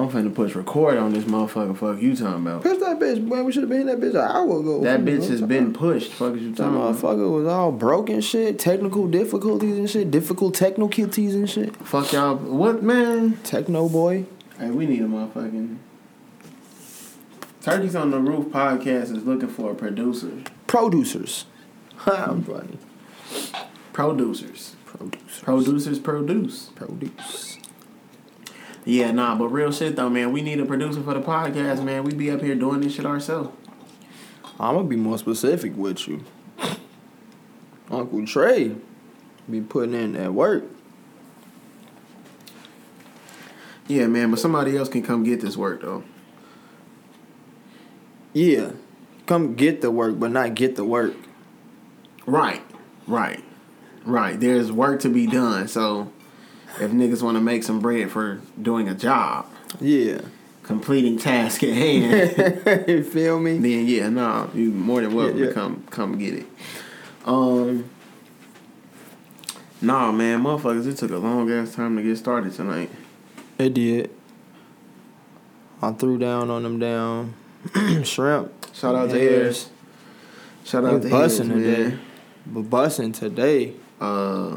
I'm finna push record on this motherfucker. Fuck you talking about? Push that bitch, boy. We should have been in that bitch an hour ago. That bitch has been pushed. Fuck is you? That talking about? motherfucker was all broken shit, technical difficulties and shit, difficult technicalities and shit. Fuck y'all. What man? Techno boy. Hey, we need a motherfucking. Turkeys on the Roof podcast is looking for a producer. producers. Producers. I'm funny. Producers. Producers. Producers produce. Produce. Yeah, nah, but real shit though, man. We need a producer for the podcast, man. We be up here doing this shit ourselves. I'm gonna be more specific with you. Uncle Trey be putting in that work. Yeah, man, but somebody else can come get this work though. Yeah. Come get the work, but not get the work. Right, right, right. There's work to be done. So if niggas want to make some bread for doing a job, Yeah. completing task at hand, you feel me? then yeah, nah, you more than welcome Yeah, yeah. to come come get it. Um, nah, man, motherfuckers, it took a long ass time to get started tonight. It did. I threw down on them down shrimp. Shout out to. Harris. Shout out to Harris, busting man. today. But busting today. Uh,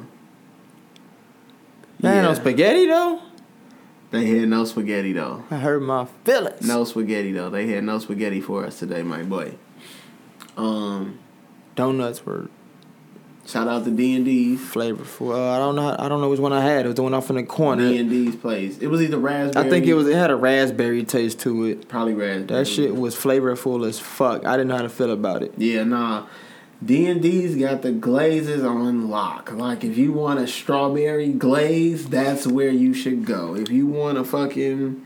Man, no spaghetti though. They had no spaghetti though. I heard my feelings. No spaghetti though. They had no spaghetti for us today, my boy. Um, Donuts were shout out to D and D's. flavorful. Uh, I don't know. I don't know which one I had. It was the one off in the corner. D and D's place. It was either raspberry. I think it was. It had a raspberry taste to it. probably raspberry. That shit was flavorful as fuck. I didn't know how to feel about it. Yeah, nah. D and D's got the glazes on lock. Like if you want a strawberry glaze, that's where you should go. If you want a fucking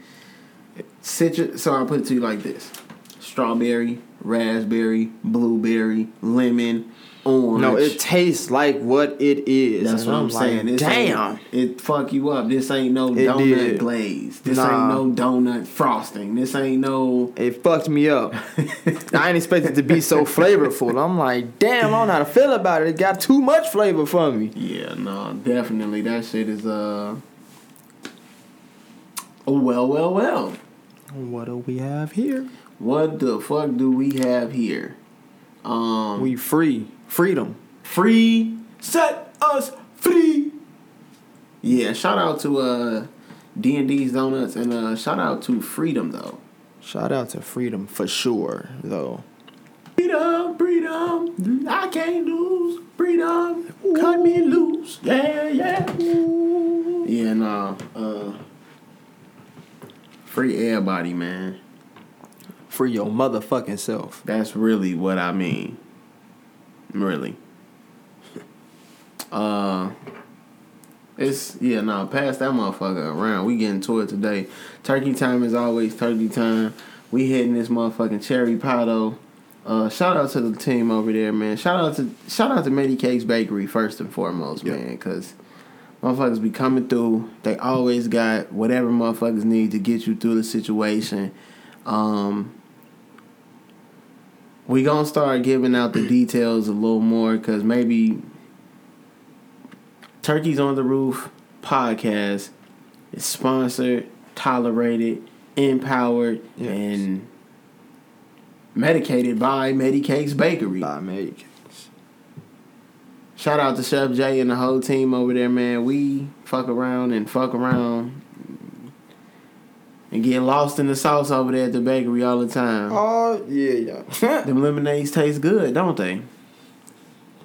citrus, so I'll put it to you like this: strawberry, raspberry, blueberry, lemon, orange. No, it tastes like what it is. That's what I'm, saying. Like, Damn. it fuck you up. This ain't no It donut did. glaze. This Nah. ain't no donut frosting. This ain't no. It fucked me up. I ain't expect it to be so flavorful. I'm like, damn, I don't know how to feel about it. It got too much flavor for me. Yeah, no, definitely that shit is uh. Oh well, well, well. What do we have here? What the fuck do we have here? Um, We free. Freedom. free. Set us free. Yeah, shout out to uh D and D's Donuts and uh shout out to Freedom though. Shout out to freedom for sure, though. Freedom, freedom, I can't lose. Freedom, cut me loose. Yeah, yeah. Yeah, nah. Uh, free everybody, man. Free your motherfucking self. That's really what I mean. Really. Uh, it's yeah, nah. Pass that motherfucker around. We getting to it today. Turkey time is always turkey time. We hitting this motherfucking cherry pie Uh, shout out to the team over there, man. Shout out to shout out to Medicakes Bakery first and foremost, Yeah. man, because motherfuckers be coming through. They always got whatever motherfuckers need to get you through the situation. Um, we gonna start giving out the details a little more because maybe Turkeys on the Roof podcast is sponsored, tolerated, empowered, Yes. and medicated by Medicakes Bakery. By make. Shout out to Chef Jay and the whole team over there, man. We fuck around and fuck around and get lost in the sauce over there at the bakery all the time. Oh yeah, yeah. Them lemonades taste good, don't they?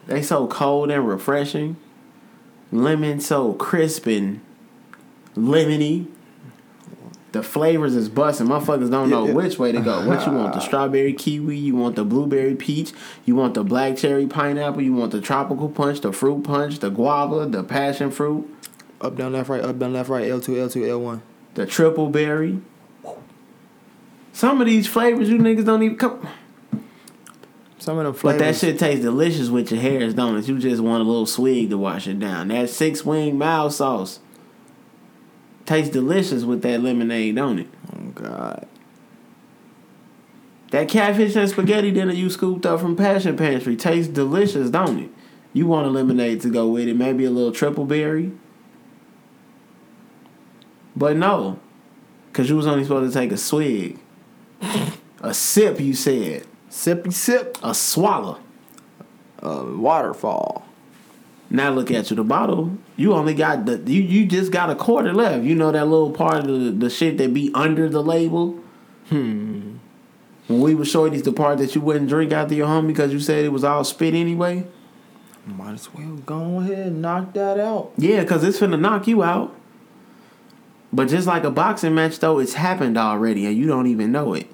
They so cold and refreshing. Lemon so crisp and lemony. The flavors is busting. Motherfuckers don't know which way to go. What you want? The strawberry kiwi? You want the blueberry peach? You want the black cherry pineapple? You want the tropical punch? The fruit punch? The guava? The passion fruit? up down left right. Up down left right. L two L two L one. The triple berry? Some of these flavors you niggas don't even come. Some of them flavors. But that shit tastes delicious with your hairs, don't it? You just want a little swig to wash it down. That six wing mild sauce tastes delicious with that lemonade, don't it? Oh God. That catfish and spaghetti dinner you scooped up from Passion Pantry tastes delicious, don't it? You want a lemonade to go with it, maybe a little triple berry. But no. Cause you was only supposed to take a swig. a sip, you said. Sippy sip. A swallow. A waterfall. Now look at you. The bottle, you only got the you you just got a quarter left. You know that little part of the, the shit that be under the label. Hmm. When we were showing these the part that you wouldn't drink after your home because you said it was all spit anyway. Might as well go ahead and knock that out. Yeah, cause it's finna knock you out. But just like a boxing match though, it's happened already and you don't even know it.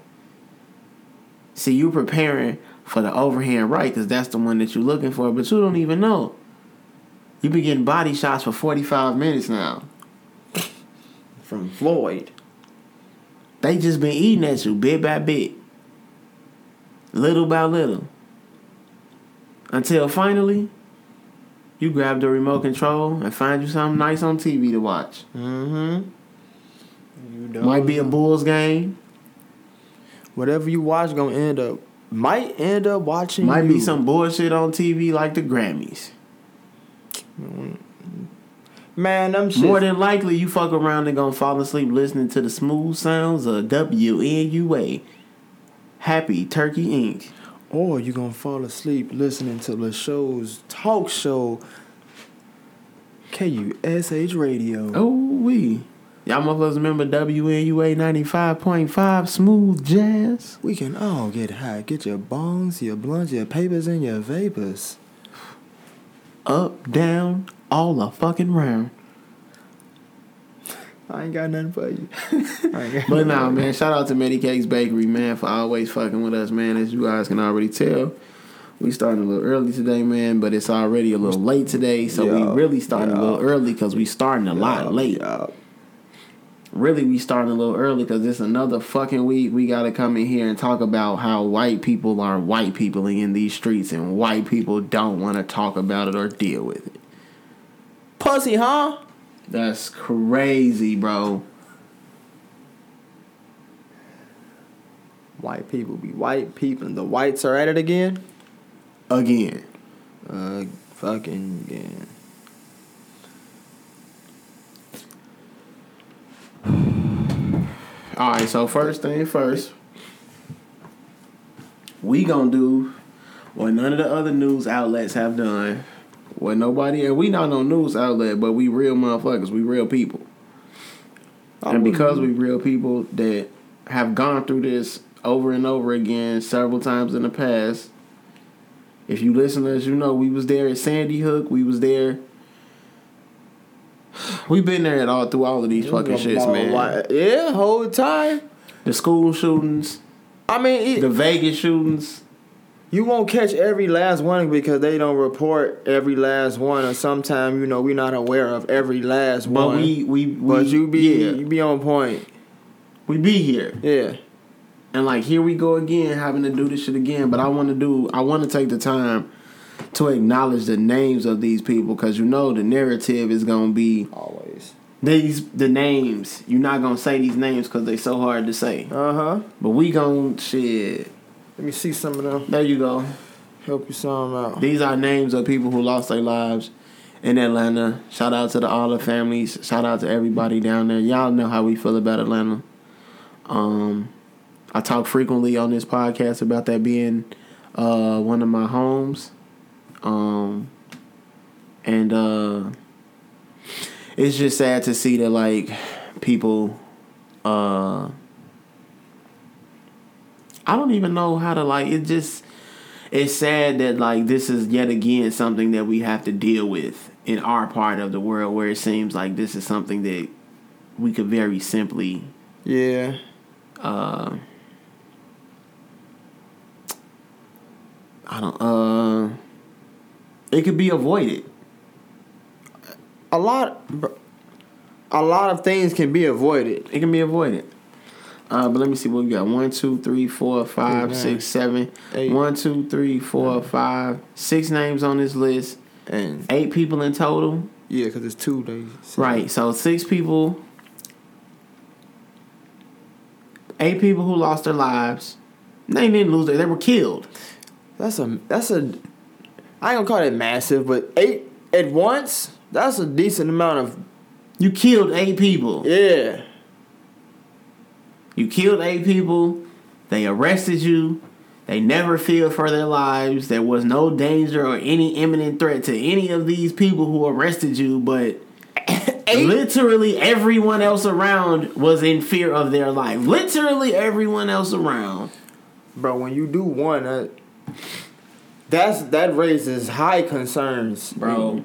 See, you're preparing for the overhand right, cause that's the one that you're looking for, but you don't even know. You've been getting body shots for 45 minutes now. From Floyd. They just been eating at you bit by bit. Little by little. Until finally, you grab the remote control and find you something nice on TV to watch. Mm-hmm. You Might be a Bulls game. Whatever you watch gonna end up might end up watching. Might you. be some bullshit on TV like the Grammys. man. Shit. More than likely, you fuck around and gonna fall asleep listening to the smooth sounds of WNUA. Happy Turkey Inc. or you gonna fall asleep listening to the show's talk show. KUSH Radio. Oh, we. Y'all motherfuckers remember WNUA 95.5 Smooth Jazz? We can all get high. Get your bongs, your blunts, your papers, and your vapors. Up, down, all the fucking round. I ain't got nothing for you. I ain't got But nah, man, shout out to Medicakes Bakery, man, for always fucking with us, man. As you guys can already tell, we starting a little early today, man, but it's already a little late today. So we really starting a little early because we starting a lot late. Really, we starting a little early because it's another fucking week. We got to come in here and talk about how white people are white people in these streets and white people don't want to talk about it or deal with it. Pussy, huh? That's crazy, bro. White people be white people. and The whites are at it again. Again. Uh, fucking again. All right, so first thing first, we gonna do what none of the other news outlets have done. What nobody and we not no news outlet, but we real motherfuckers. We real people, and because we real people that have gone through this over and over again several times in the past. If you listen to us, you know we was there at Sandy Hook. We was there. We've been there at all through all of these fucking shits, man. Yeah, whole time. The school shootings, I mean, it, the Vegas shootings. you won't catch every last one because they don't report every last one, or sometime you know we're not aware of every last But one. we, we, we, but you be yeah, you be on point. we be here, Yeah. and like here we go again, having to do this shit again. But I want to do, I want to take the time to acknowledge the names of these people because you know the narrative is gonna be Always. these the names. You're not gonna say these names because they're so hard to say. Uh huh. But we gon' shit. Let me see some of them. There you go. Help you some out. These are names of people who lost their lives in Atlanta. Shout out to the all the families. Shout out to everybody down there. Y'all know how we feel about Atlanta. Um, I talk frequently on this podcast about that being uh, one of my homes. Um, and uh, it's just sad to see that like people. Uh, I don't even know how to like it. Just it's sad that like this is yet again something that we have to deal with in our part of the world where it seems like this is something that we could very simply Yeah. uh I don't uh it could be avoided. A lot. A lot of things can be avoided. It can be avoided. Uh, but let me see what we got. One, two, three, four, five, Eight, nine, six, seven. eight. One, two, three, four, five, six names on this list. And Eight people in total. yeah, because it's two days. Right. So six people, eight people who lost their lives. They didn't lose their, they were killed. That's a that's a I ain't gonna call it massive, but eight at once. That's a decent amount of You killed eight people. yeah. You killed eight people. They arrested you. They never feared for their lives. There was no danger or any imminent threat to any of these people who arrested you, but literally everyone else around was in fear of their life. Literally everyone else around. Bro, when you do one, that that's that raises high concerns, Bro.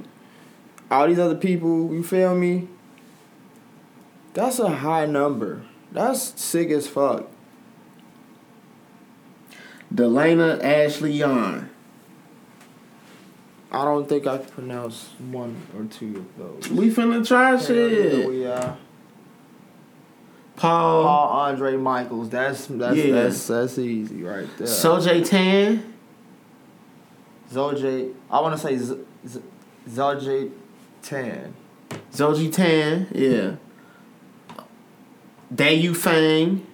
All these other people, you feel me? That's a high number. That's sick as fuck. Delaina Ashley Yaun. I don't think I can pronounce one or two of those. We finna try Yeah, shit. we are. Paul. Paul Andre Michels. That's that's Yeah. that's that's easy right there. Sojay Tan. Zoj, I want to say Z- Z- Zoj Tan. Zoji Tan. Yeah. Dayu Fang.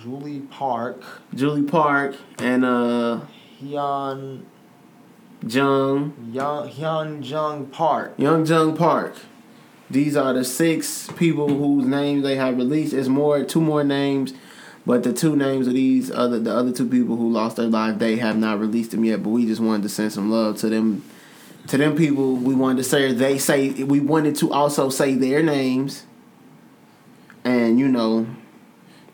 Julie Park. Julie Park. And uh Hyun Jung. Young Hyun Jung Park. Young Jung Park. These are the six people whose names they have released. It's more two more names, but the two names of these other the other two people who lost their life, they have not released them yet. But we just wanted to send some love to them to them people. We wanted to say they say we wanted to also say their names. And you know,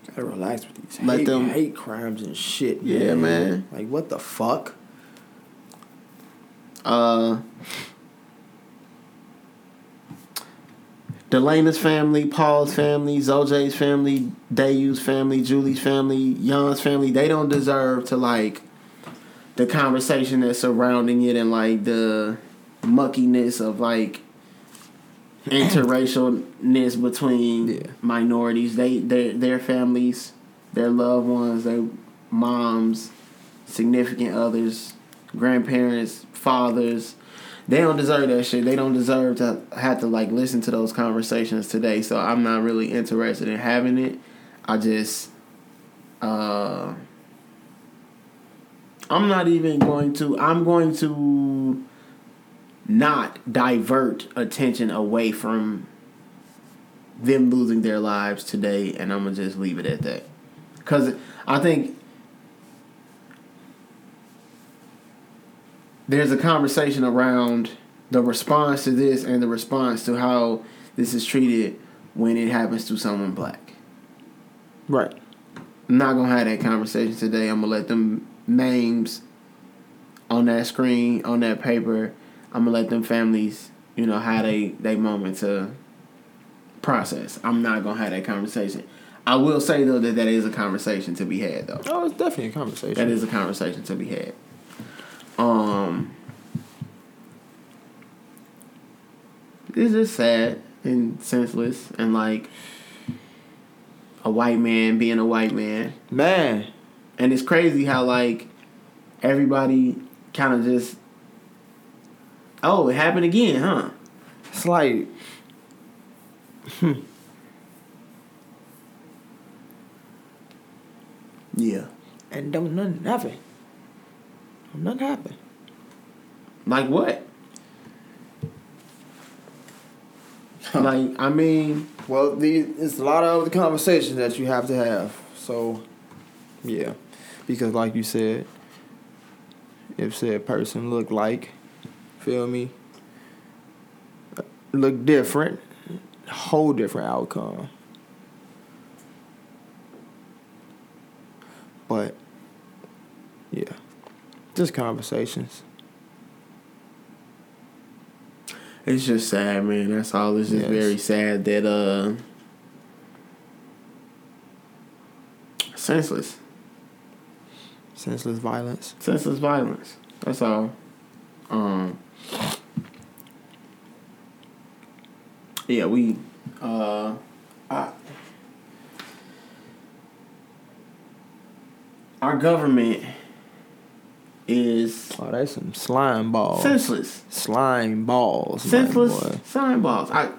Gotta relax with these Let hate, them- hate crimes and shit. Yeah, man. Like what the fuck? uh Delaina's family, Paul's family, Zojay's family, Dayu's family, Julie's family, Jan's family, they don't deserve to like the conversation that's surrounding it and like the muckiness of like interracialness between Yeah. minorities. They their their families, their loved ones, their moms, significant others, grandparents, fathers. They don't deserve that shit. They don't deserve to have to like listen to those conversations today. So I'm not really interested in having it. I just uh I'm not even going to I'm going to not divert attention away from them losing their lives today and I'm going to just leave it at that. Cuz I think there's a conversation around the response to this and the response to how this is treated when it happens to someone black. Right. I'm not gonna have that conversation today. I'm gonna let them names on that screen, on that paper. I'm gonna let them families, you know, how they they moment to process. I'm not gonna have that conversation. I will say though that that is a conversation to be had though. Oh, it's definitely a conversation. That is a conversation to be had. Um, it's just sad and senseless, and like a white man being a white man, Man. and it's crazy how like everybody kind of just, oh, it happened again, huh? It's like Yeah. and don't nothing happen. Nothing happen. Like what? like I mean, Well, the, it's a lot of the conversations that you have to have. So, yeah, because like you said, if said person look like, feel me, uh, look different, whole different outcome. But, yeah, just conversations. It's just sad, man. That's all. It's just Yes. very sad that uh senseless. Senseless violence. Senseless violence. That's all. Um Yeah, we uh I, our government is Oh, that's some slime balls. senseless. slime balls. Senseless slime balls. I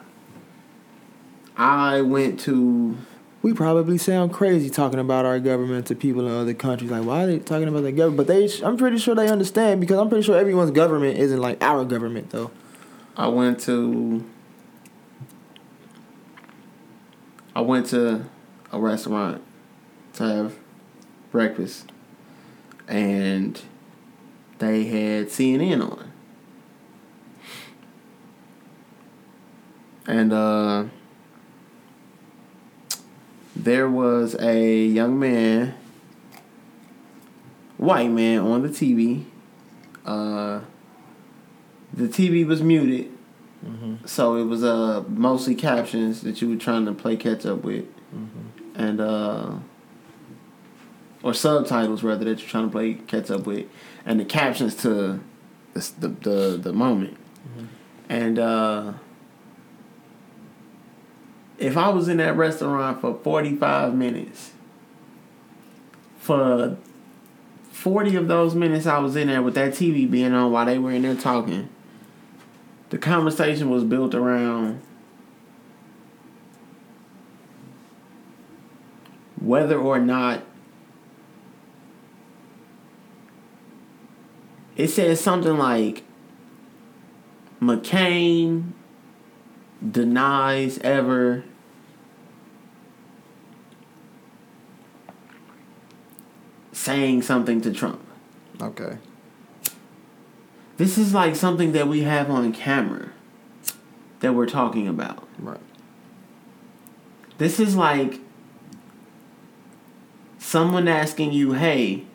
I went to We probably sound crazy talking about our government to people in other countries. Like, why are they talking about the government? But they, I'm pretty sure they understand because I'm pretty sure everyone's government isn't like our government though. I went to I went to a restaurant to have breakfast, and they had CNN on, and uh, there was a young man, white man, on the TV. Uh, the TV was muted, Mm-hmm. so it was uh mostly captions that you were trying to play catch up with, Mm-hmm. and uh, or subtitles rather that you're trying to play catch up with, and the captions to the the the, the moment, Mhm. and uh, if I was in that restaurant for forty five minutes, for forty of those minutes I was in there with that TV being on while they were in there talking the conversation was built around whether or not it says something like McCain denies ever saying something to Trump. Okay. This is like something that we have on camera that we're talking about. Right. This is like someone asking you, hey,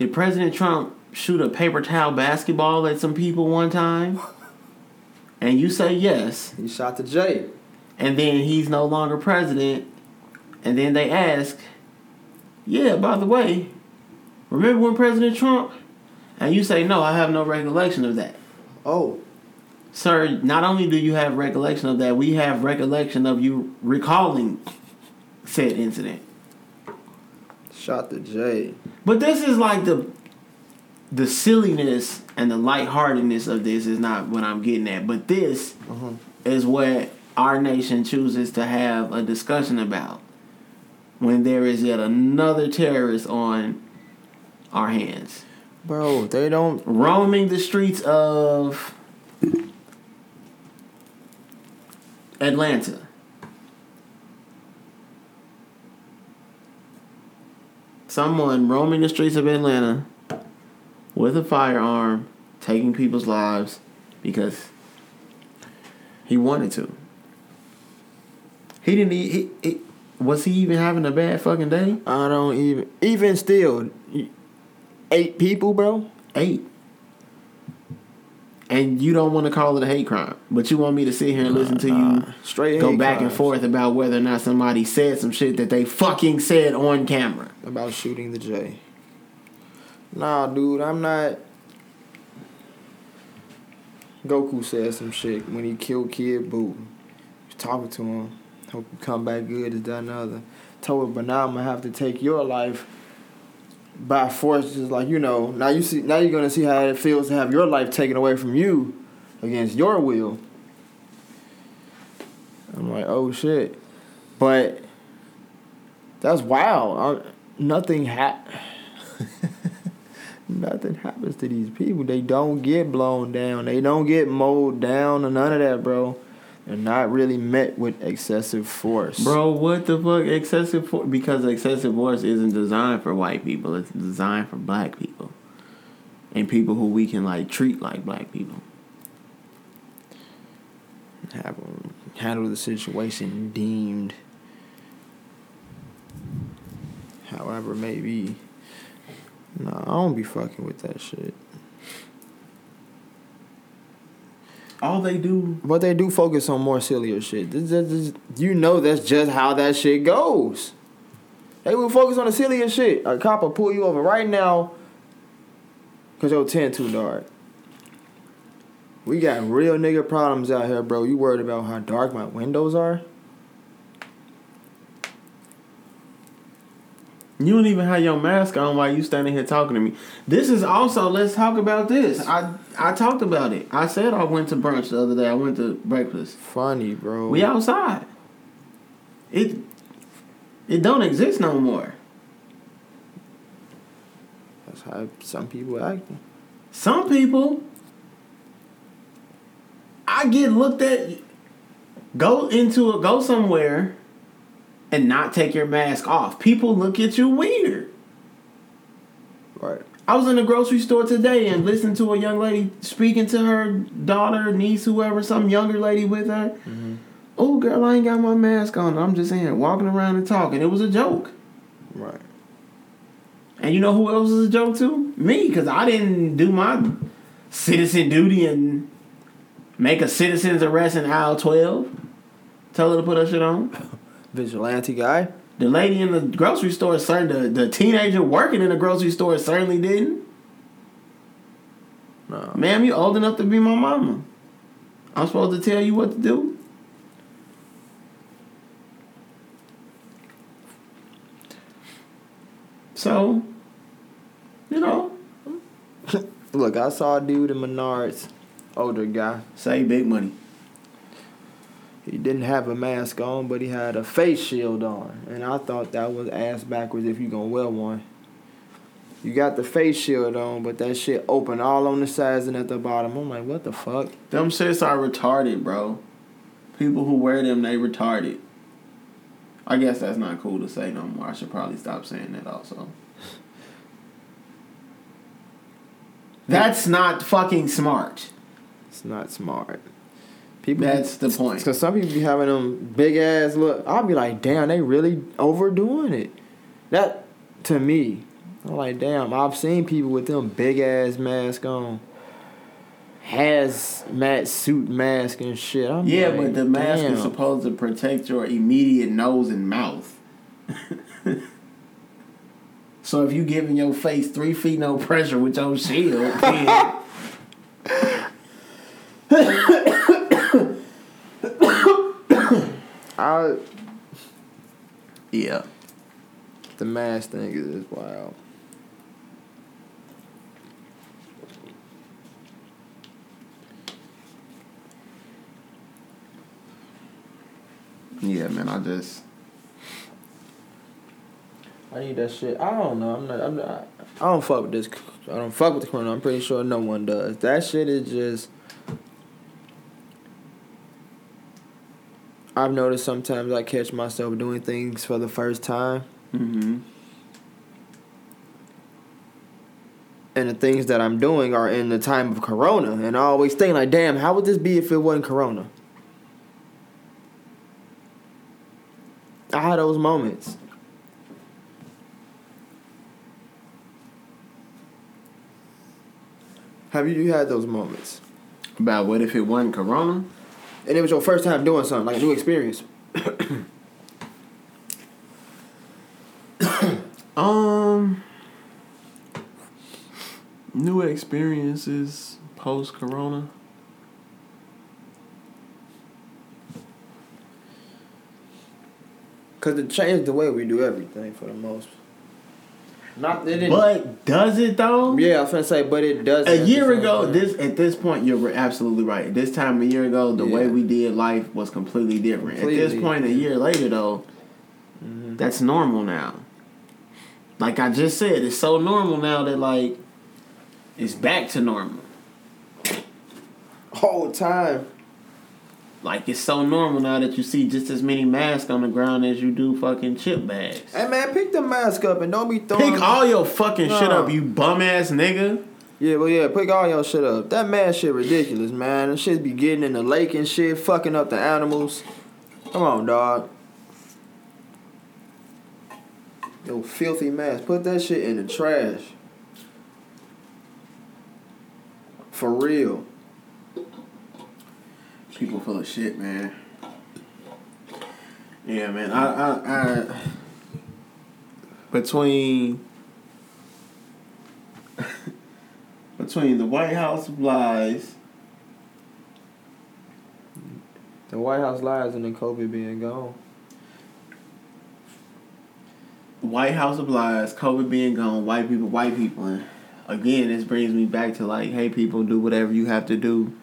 did President Trump shoot a paper towel basketball at some people one time? And you say yes, He shot the J. and then he's no longer president, and then they ask, yeah, by the way, remember when President Trump? And you say, no, I have no recollection of that. Oh. Sir, not only do you have recollection of that, we have recollection of you recalling said incident. Shot the J. But this is like the the silliness and the lightheartedness of this is not what I'm getting at. But this Mhm. is what our nation chooses to have a discussion about when there is yet another terrorist on our hands. Bro, they don't. roaming the streets of Atlanta. Someone roaming the streets of Atlanta with a firearm, taking people's lives because he wanted to. He didn't. He, he, was he even having a bad fucking day? I don't even. Even still, eight people, bro. eight. And you don't want to call it a hate crime, but you want me to sit here and listen to Nah, you straight go back and forth about whether or not somebody said some shit that they fucking said on camera. About shooting the J. Nah, dude, I'm not. Goku said some shit when he killed Kid. Was talking to him. Hope you come back good. Is that another? Told him, but now I'm gonna have to take your life by force. Just like you know. Now you see. Now you're gonna see how it feels to have your life taken away from you against your will. I'm like, oh shit, but that's wild. I, nothing ha- Nothing happens to these people. They don't get blown down. They don't get mowed down or none of that, bro. They're not really met with excessive force. Bro, what the fuck? Excessive force? Because excessive force isn't designed for white people, it's designed for black people. And people who we can, like, treat like black people. Have handle the situation deemed however it may be. Nah, I don't be fucking with that shit. All they do But they do focus on more sillier shit. This, this, this- you know that's just how that shit goes. They will focus on the sillier shit. A cop will pull you over right now because your tent too dark. We got real nigga problems out here, bro. You worried about how dark my windows are? You don't even have your mask on while you standing here talking to me. This is also let's talk about this. I I talked about it. I said I went to brunch the other day. I went to breakfast. Funny, bro. We outside. It it don't exist no more. That's how some people act. Some people I get looked at go into a go somewhere and not take your mask off. People look at you weird. Right. I was in the grocery store today and listened to a young lady speaking to her daughter, niece, whoever, some younger lady with her. Oh, girl, I ain't got my mask on. I'm just in here walking around and talking. It was a joke. Right. And you know who else is a joke to? Me, because I didn't do my citizen duty and make a citizen's arrest in aisle 12. Tell her to put her shit on. Vigilante guy. The lady in the grocery store, certainly, the, the teenager working in the grocery store certainly didn't. No. Ma'am, you old enough to be my mama. I'm supposed to tell you what to do. So, you know, Look, I saw a dude in Menards, older guy. say big money. He didn't have a mask on, but he had a face shield on. And I thought that was ass backwards if you gonna wear one. You got the face shield on, but that shit open all on the sides and at the bottom. I'm like, what the fuck? Them shits are retarded, bro. People who wear them, they retarded. I guess that's not cool to say no more. I should probably stop saying that also. That's not fucking smart. It's not smart. People That's the point. Cause some people be having them big ass look. I'll be like, damn, they really overdoing it. That to me, I'm like, damn. I've seen people with them big ass mask on, hazmat suit mask and shit. I'm Yeah, like, but the mask damn. is supposed to protect your immediate nose and mouth. so if you giving your face three feet no pressure with your shield, then I yeah. the mask thing is is wild. Yeah, man, I just I need that shit. I don't know. I'm not. I'm not. I don't fuck with this. I don't fuck with the corona. I'm pretty sure no one does. That shit is just. I've noticed sometimes I catch myself doing things for the first time, mm-hmm. and the things that I'm doing are in the time of corona, and I always think like, damn, how would this be if it wasn't corona? I had those moments. Have you had those moments? About what if it wasn't corona? And it was your first time doing something, like a new experience. Um new experiences post corona. Cause it changed the way we do everything for the most. Not it. But does it though? yeah, I was gonna say, but it does. A year ago, this at this point, you're absolutely right. This time a year ago, the way we did life was completely different. At this point, a year later, though, Mm-hmm. that's normal now. Like I just said, it's so normal now that like it's back to normal. whole time. Like it's so normal now that you see just as many masks on the ground as you do fucking chip bags. Hey man, pick the mask up and don't be throwing. Pick all your fucking shit up, you bum ass nigga. Yeah, well, yeah, pick all your shit up. That man shit ridiculous, man. That shit be getting in the lake and shit, fucking up the animals. Come on, dog. Yo, filthy mask. Put that shit in the trash. For real. People full of shit, man. Yeah, man. I, I, I between between the White House lies, The White House lies and then Kobe being gone. White House of lies, COVID being gone, white people, white people. And again, this brings me back to like, hey, people, do whatever you have to do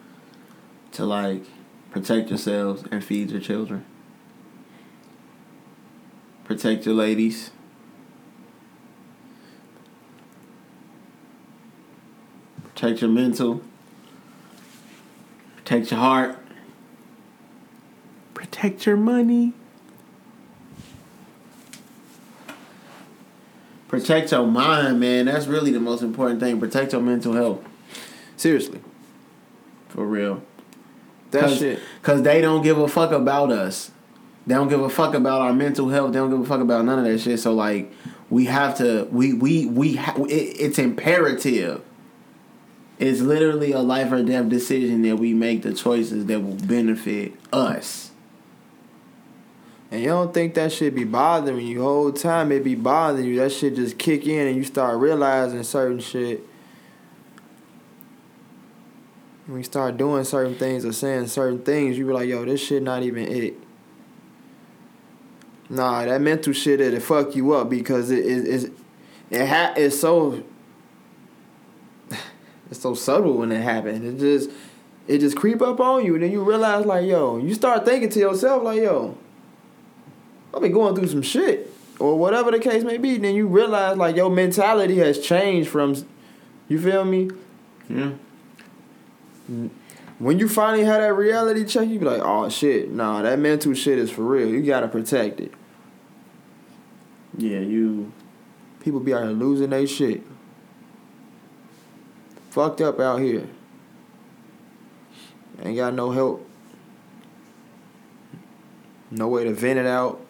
to like protect yourselves and feed your children. Protect your ladies. Protect your mental. Protect your heart. Protect your money. Protect your mind, man. That's really the most important thing. Protect your mental health. Seriously, For real. That Cause, shit. Cause they don't give a fuck about us. They don't give a fuck about our mental health. They don't give a fuck about none of that shit. So like, we have to. We we we. Ha- it, it's imperative. It's literally a life or death decision that we make the choices that will benefit us. And you don't think that shit be bothering you whole time it be bothering you. That shit just kick in and you start realizing certain shit. When you start doing certain things or saying certain things, you be like, yo, this shit not even it. Nah, that mental shit it'll fuck you up because it is it, it, it ha- it's so it's so subtle when it happens. It just it just creep up on you and then you realize like, yo, you start thinking to yourself like, yo, I've been going through some shit or whatever the case may be. Then you realize like your mentality has changed from, you feel me? Yeah. When you finally have that reality check, you be like, oh shit, nah, that mental shit is for real. You gotta protect it. Yeah. You. People be out here losing their shit. Fucked up out here. Ain't got no help. No way to vent it out.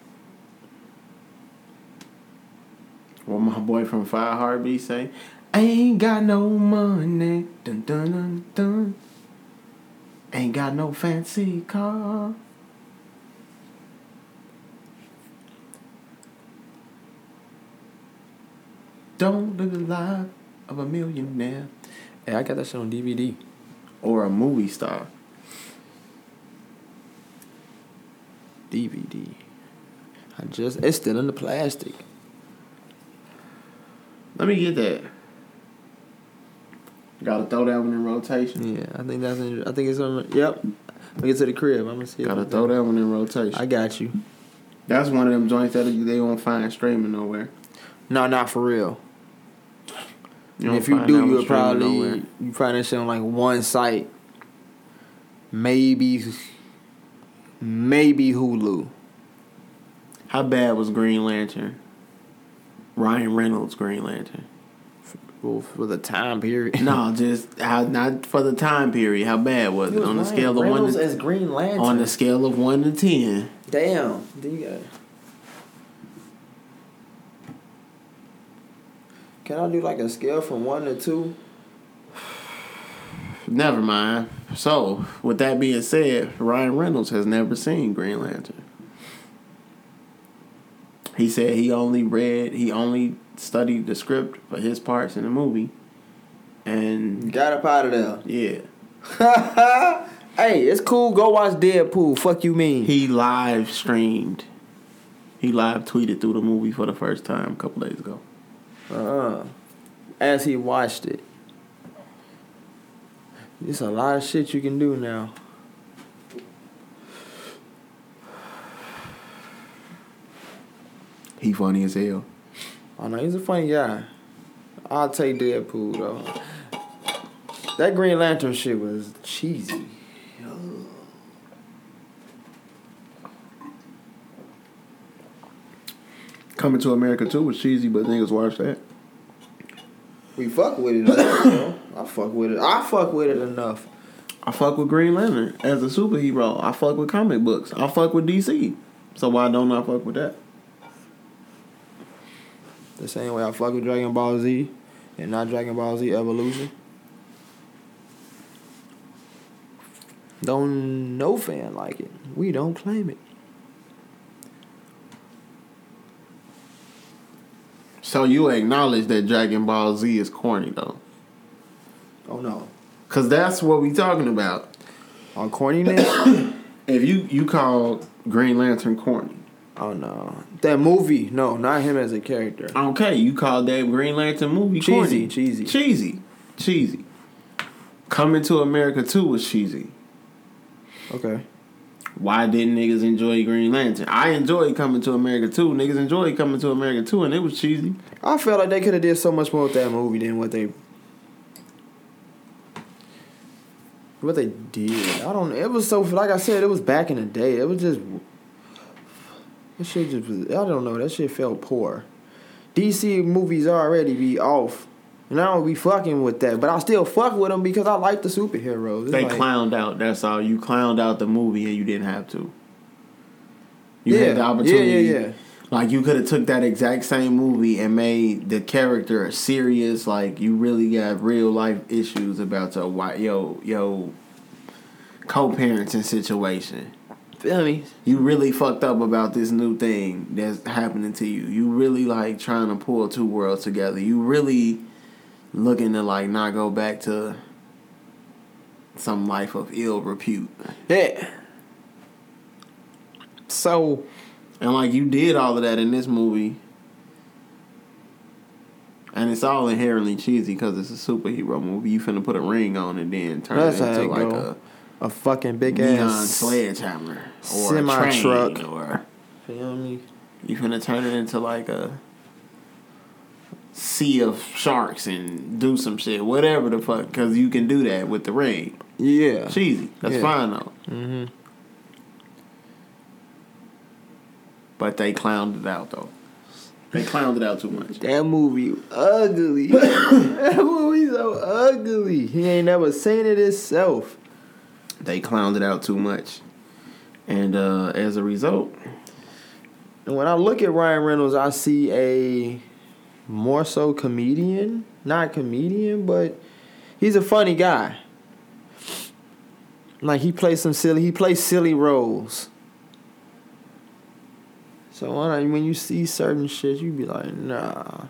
What my boy from Five Heartbeats say? Ain't got no money. Dun dun dun dun. Ain't got no fancy car. Don't live the life of a millionaire Hey, I got that shit on DVD. or a movie star. DVD. I just it's still in the plastic. Let me get that. Gotta throw that one in rotation. Yeah, I think that's in, I think it's on. Yep. I get to the crib. I'm gonna see. if Gotta throw that one in rotation. I got you. That's one of them joints that they won't find streaming nowhere. No, not for real. You if you do, you would streaming probably nowhere. you find that shit on like one site. Maybe, maybe Hulu. How bad was Green Lantern? Ryan Reynolds Green Lantern. Well, for the time period. no, just how not for the time period. How bad was it, on the scale of one to, as Green Lantern. on the scale of one to ten? Damn. Do you got? Can I do like a scale from one to two? Never mind. So, with that being said, Ryan Reynolds has never seen Green Lantern. He said he only read, he only studied the script for his parts in the movie, and Got up out of there. yeah, hey, it's cool. Go watch Deadpool. Fuck you mean? he live streamed. He live tweeted through the movie for the first time a couple days ago. Uh-uh. As he watched it. There's a lot of shit you can do now. He funny as hell. Oh no, he's a funny guy. I'll take Deadpool though. That Green Lantern shit was cheesy. Coming to America too was cheesy, but niggas watch that. We fuck with it enough. I fuck with it. I fuck with it enough. I fuck with Green Lantern as a superhero. I fuck with comic books. I fuck with DC. So why don't I fuck with that? The same way I fuck with Dragon Ball Z and not Dragon Ball Z Evolution. Don't no fan like it. We don't claim it. So you acknowledge that Dragon Ball Z is corny though, Oh no. cause that's what we talking about. On corniness? If you you call Green Lantern corny, oh no. That movie, no, not him as a character. okay, you call that Green Lantern movie Cheesy, corny. cheesy. cheesy, cheesy. Coming to America too was cheesy. Okay. Why didn't niggas enjoy Green Lantern? I enjoyed Coming to America too. Niggas enjoyed Coming to America too, and it was cheesy. I felt like they could have did so much more with that movie than what they what they did. I don't. It was so like I said. It was back in the day. It was just that shit just was. I don't know. That shit felt poor. DC movies already be off. And I don't be fucking with that, but I still fuck with them because I like the superheroes. It's They like- clowned out. That's all. You clowned out the movie, and you didn't have to. You yeah, had the opportunity. Yeah, yeah, yeah. Like you could have took that exact same movie and made the character a serious. Like you really got real life issues about your yo yo co-parenting situation. Feel me? You really fucked up about this new thing that's happening to you. You really like trying to pull two worlds together. You really looking to like not go back to some life of ill repute. Yeah. So And like you did all of that in this movie. And it's all inherently cheesy because it's a superhero movie. You finna put a ring on and then turn That's it into like go. a a fucking big neon ass sledgehammer or a semi-truck. or Feel me? you finna turn it into like a sea of sharks and do some shit, whatever the fuck, because you can do that with the ring. Yeah. Cheesy, that's Yeah. fine though. Mm-hmm. But they clowned it out though. They clowned it out too much. That movie ugly. that movie so ugly. He ain't never seen it himself. They clowned it out too much, and uh, as a result, when I look at Ryan Reynolds, I see a more so comedian. Not comedian, but he's a funny guy. Like he plays some silly he plays silly roles. So when, you see certain shit, you be like, nah.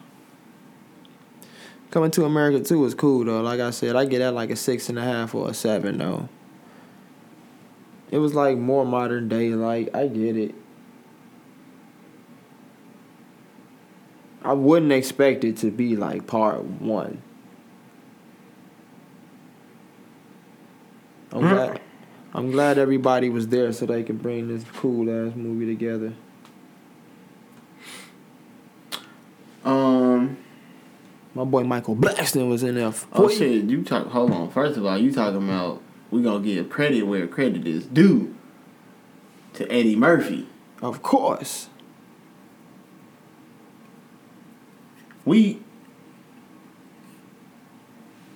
Coming to America too is cool though. Like I said, I get that like a six and a half or a seven though. It was like more modern day. Like I get it. I wouldn't expect it to be like part one. I'm Mhm. glad. I'm glad everybody was there so they could bring this cool ass movie together. um, My boy Michael Blackson was in there. oh shit, you talk. Hold on. First of all, you talking about we gonna give credit where credit is due to Eddie Murphy. Of course. We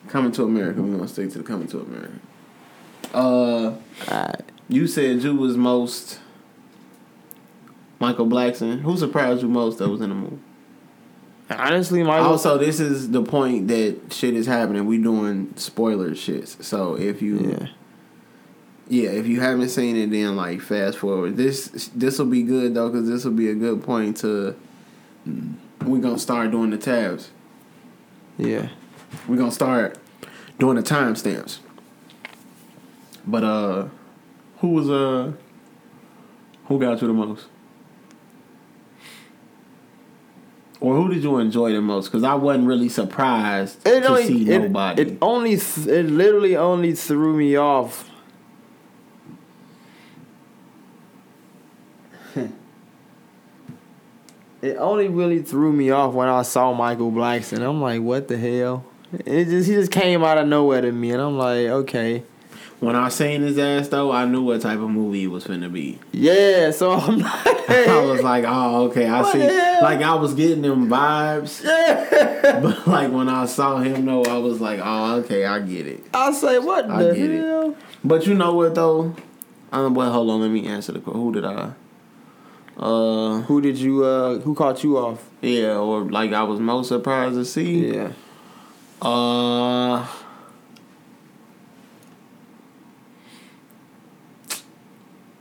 coming to America. We gonna stick to the coming to America. Uh, Alright. you said you was most Michael Blackson. Who surprised you most that was in the movie? Honestly, Michael. Also, this is the point that shit is happening. We doing spoiler shits. So if you yeah. Yeah, if you haven't seen it, then like fast forward. This this will be good though, because this will be a good point to. We gonna start doing the tabs. Yeah. We gonna start doing the timestamps. But uh, who was uh, who got you the most? Or who did you enjoy the most? Because I wasn't really surprised It to only, see it, nobody. it only, it literally only threw me off. it only really threw me off when I saw Michael Blackson. I'm like, what the hell? It just he just came out of nowhere to me, and I'm like, okay, when I seen his ass though, I knew what type of movie it was finna be. yeah. So I'm like, I was like, oh, okay, I What see. Hell? Like I was getting them vibes, but like when I saw him, though, I was like, oh, okay, I get it. I say, what I the get it. hell? But you know what though? Um, well, hold on, let me answer the question. Who did I? Uh, Who did you? uh Who caught you off? yeah, or like I was most surprised to see. Yeah. Uh.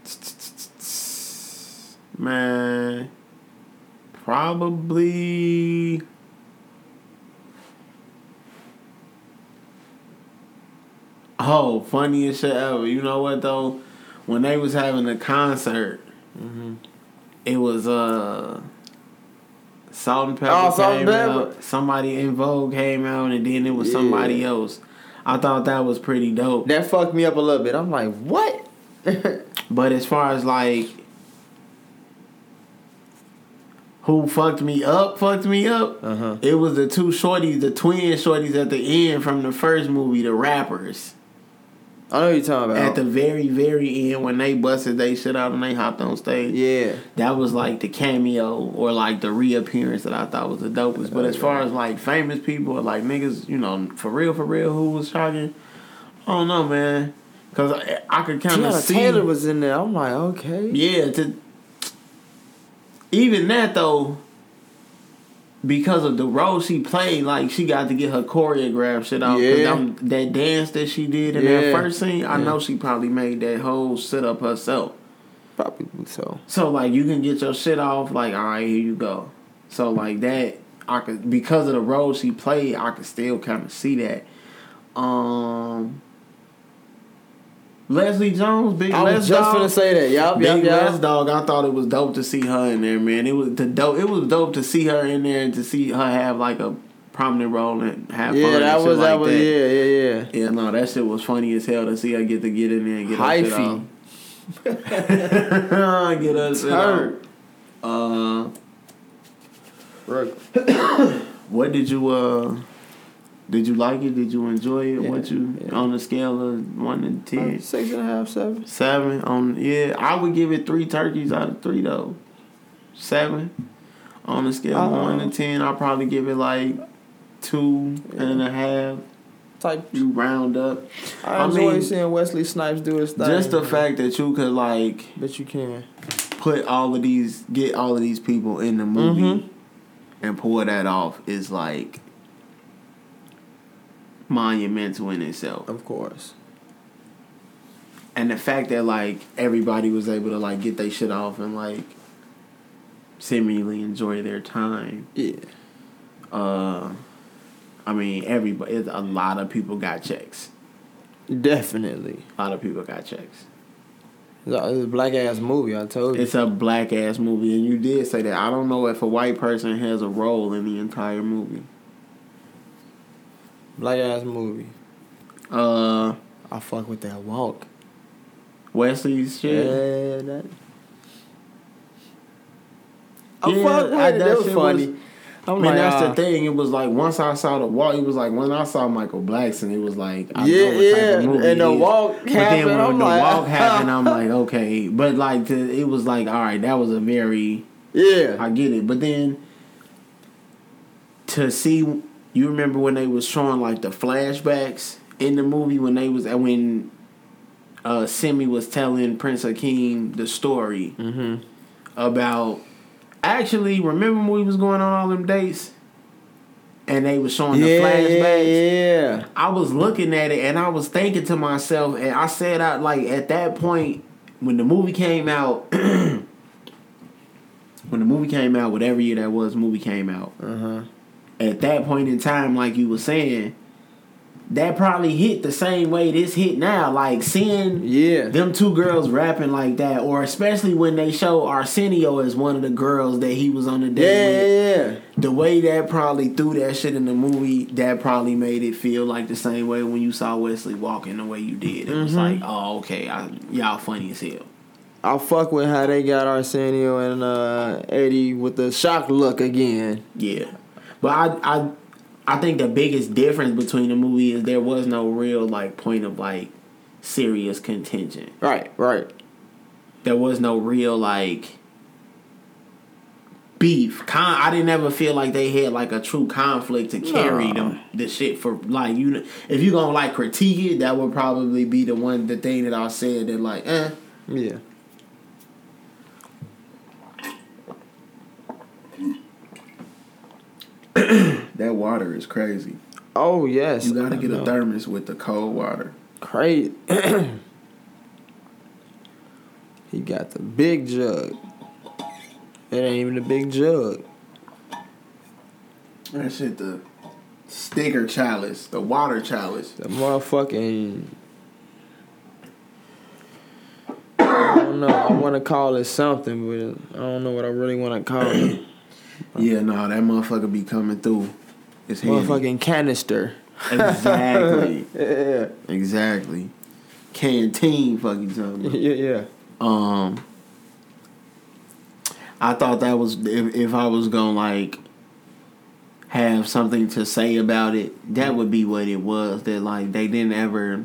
Man, probably. Oh, funniest shit ever. You know what though? When they was having a concert, Mm-hmm. it was uh Salt-N-Pepa Oh, Salt came and Pepper. out. Somebody En Vogue came out, and then it was somebody else. I thought that was pretty dope. That fucked me up a little bit. I'm like, what? But as far as like who fucked me up, fucked me up. Uh huh. It was the two shorties, the twin shorties at the end from the first movie, the rappers. I know you're talking about. At the very, very end, when they busted they shit out and they hopped on stage, yeah. that was like the cameo or like the reappearance that I thought was the dopest. But as far as like famous people or like niggas, you know, for real, for real, who was shocking, I don't know, man. Cause I, I could kind of see. Taylor was in there. I'm like, okay. Yeah, to even that though, because of the role she played, like she got to get her choreographed shit out. 'Cause Yeah. that dance that she did in Yeah. that first scene, I Yeah. know she probably made that whole sit up herself. Probably so. So like you can get your shit off, like all right, here you go. So like that, I could because of the role she played, I could still kind of see that. Um. Leslie Jones, big I Les was just Dog. gonna say that. Yup, yup, Big Les. Dog, I thought it was dope to see her in there, man. It was the dope. It was dope to see her in there and to see her have like a prominent role and have Yeah, fun. that and shit was that like was that. yeah, yeah, yeah. Yeah, no, that shit was funny as hell to see her get to get in there and get her shit Hyphy. off. get her shit off. Uh, what did you uh? Did you like it? Did you enjoy it? Yeah, what you yeah. on the scale of one to ten? Six and a half, seven. Seven on yeah, I would give it three turkeys out of three though. Seven on the scale of Uh, one to ten, I'll probably give it like two and a half. Type. You round up. I I enjoy mean, seeing Wesley Snipes do his thing. Just the fact that you could like that you can. put all of these, get all of these people in the movie, Mhm. and pull that off is like monumental in itself. Of course. and the fact that like everybody was able to like get their shit off and like seemingly enjoy their time. Yeah. Uh, I mean, everybody. A lot of people got checks. Definitely. A lot of people got checks. It's a black ass movie. I told you. It's a black ass movie, and you did say that. I don't know if a white person has a role in the entire movie. Black ass movie. Uh, I fuck with that walk. Wesley's shit. Yeah, that. I Yeah, fuck with I- it. that That was funny. was- I'm mean, like, that's ah. the thing. It was like once I saw the walk, it was like when I saw Michael Blackson, it was like I Yeah, know what type yeah, and the walk But then when I'm the like, walk happened, I'm like, okay. But like, to, it was like, all right, that was a very, Yeah. I get it. But then to see, you remember when they was showing like the flashbacks in the movie when they was when uh Semmi was telling Prince Hakeem the story Mm-hmm. about actually remember when we was going on all them dates and they was showing the Yeah, flashbacks yeah. I was looking at it and I was thinking to myself, and I said out like at that point when the movie came out, when the movie came out, whatever year that was, movie came out. Uh huh. At that point in time, like you were saying, that probably hit the same way this hit now. Like seeing Yeah. them two girls rapping like that, or especially when they show Arsenio as one of the girls that he was on the Yeah, date with yeah, yeah. the way that probably threw that shit in the movie, that probably made it feel like the same way when you saw Wesley walking the way you did. It was Mhm. like, oh, okay, I, y'all funny as hell. I fuck with how they got Arsenio and uh, Eddie with the shock look again. Yeah, but I, I, I think the biggest difference between the movie is there was no real like point of like serious contention. Right, right. There was no real like beef. Con- I didn't ever feel like they had like a true conflict to carry Nah. them the shit for like you. know If you gonna like critique it, that would probably be the one the thing that I said that like eh. Yeah. That water is crazy. Oh yes. You gotta I get a thermos with the cold water. Crazy. he got the big jug. It ain't even a big jug. That shit the sticker chalice, the water chalice. The motherfucking. I don't know. I want to call it something, but I don't know what I really want to call it. Yeah, no, that motherfucker be coming through. It's handy. Motherfucking canister. Exactly. yeah, exactly. Canteen fucking something. yeah, yeah. Um, I thought that was if if I was gonna like have something to say about it, that would be what it was. That like they didn't ever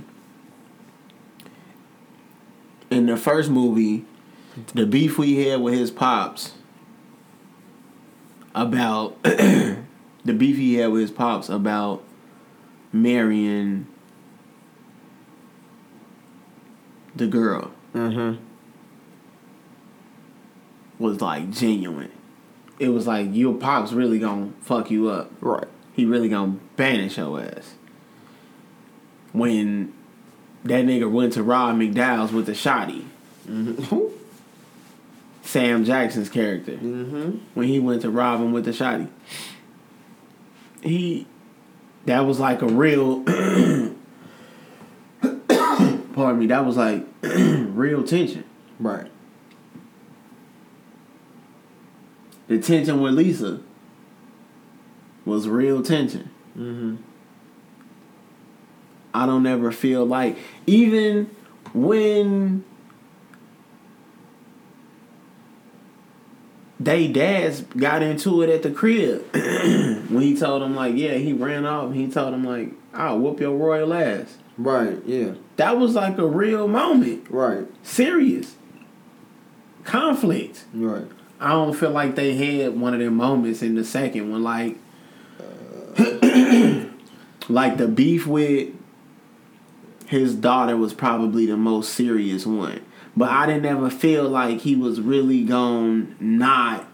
in the first movie, the beef we had with his pops about the beef he had with his pops about marrying the girl Mm-hmm. was like genuine. It was like your pops really gonna fuck you up. Right. He really gonna banish your ass. When that nigga went to rob McDowell's with the shotty, Mm-hmm. Sam Jackson's character, mm-hmm. when he went to rob him with the shotty, he that was like a real. pardon me. That was like real tension. Right. The tension with Lisa was real tension. Mm-hmm. I don't ever feel like even when they dads got into it at the crib when he told him like yeah he ran off and he told him like I'll whoop your royal ass Right. Yeah. that was like a real moment Right. serious conflict Right. I don't feel like they had one of their moments in the second one, like, like the beef with his daughter was probably the most serious one. But I didn't ever feel like he was really going to not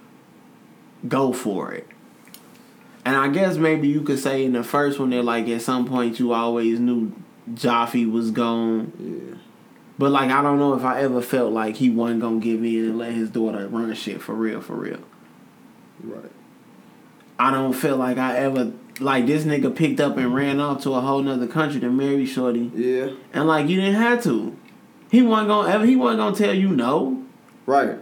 go for it. And I guess maybe you could say in the first one that like at some point you always knew Joffrey was gone. Yeah. But like I don't know if I ever felt like he wasn't gonna give in and let his daughter run shit for real, for real. Right. I don't feel like I ever like this nigga picked up and ran off to a whole nother country to marry Shorty. Yeah. And like you didn't have to. He wasn't gonna ever he wasn't gonna tell you no. Right.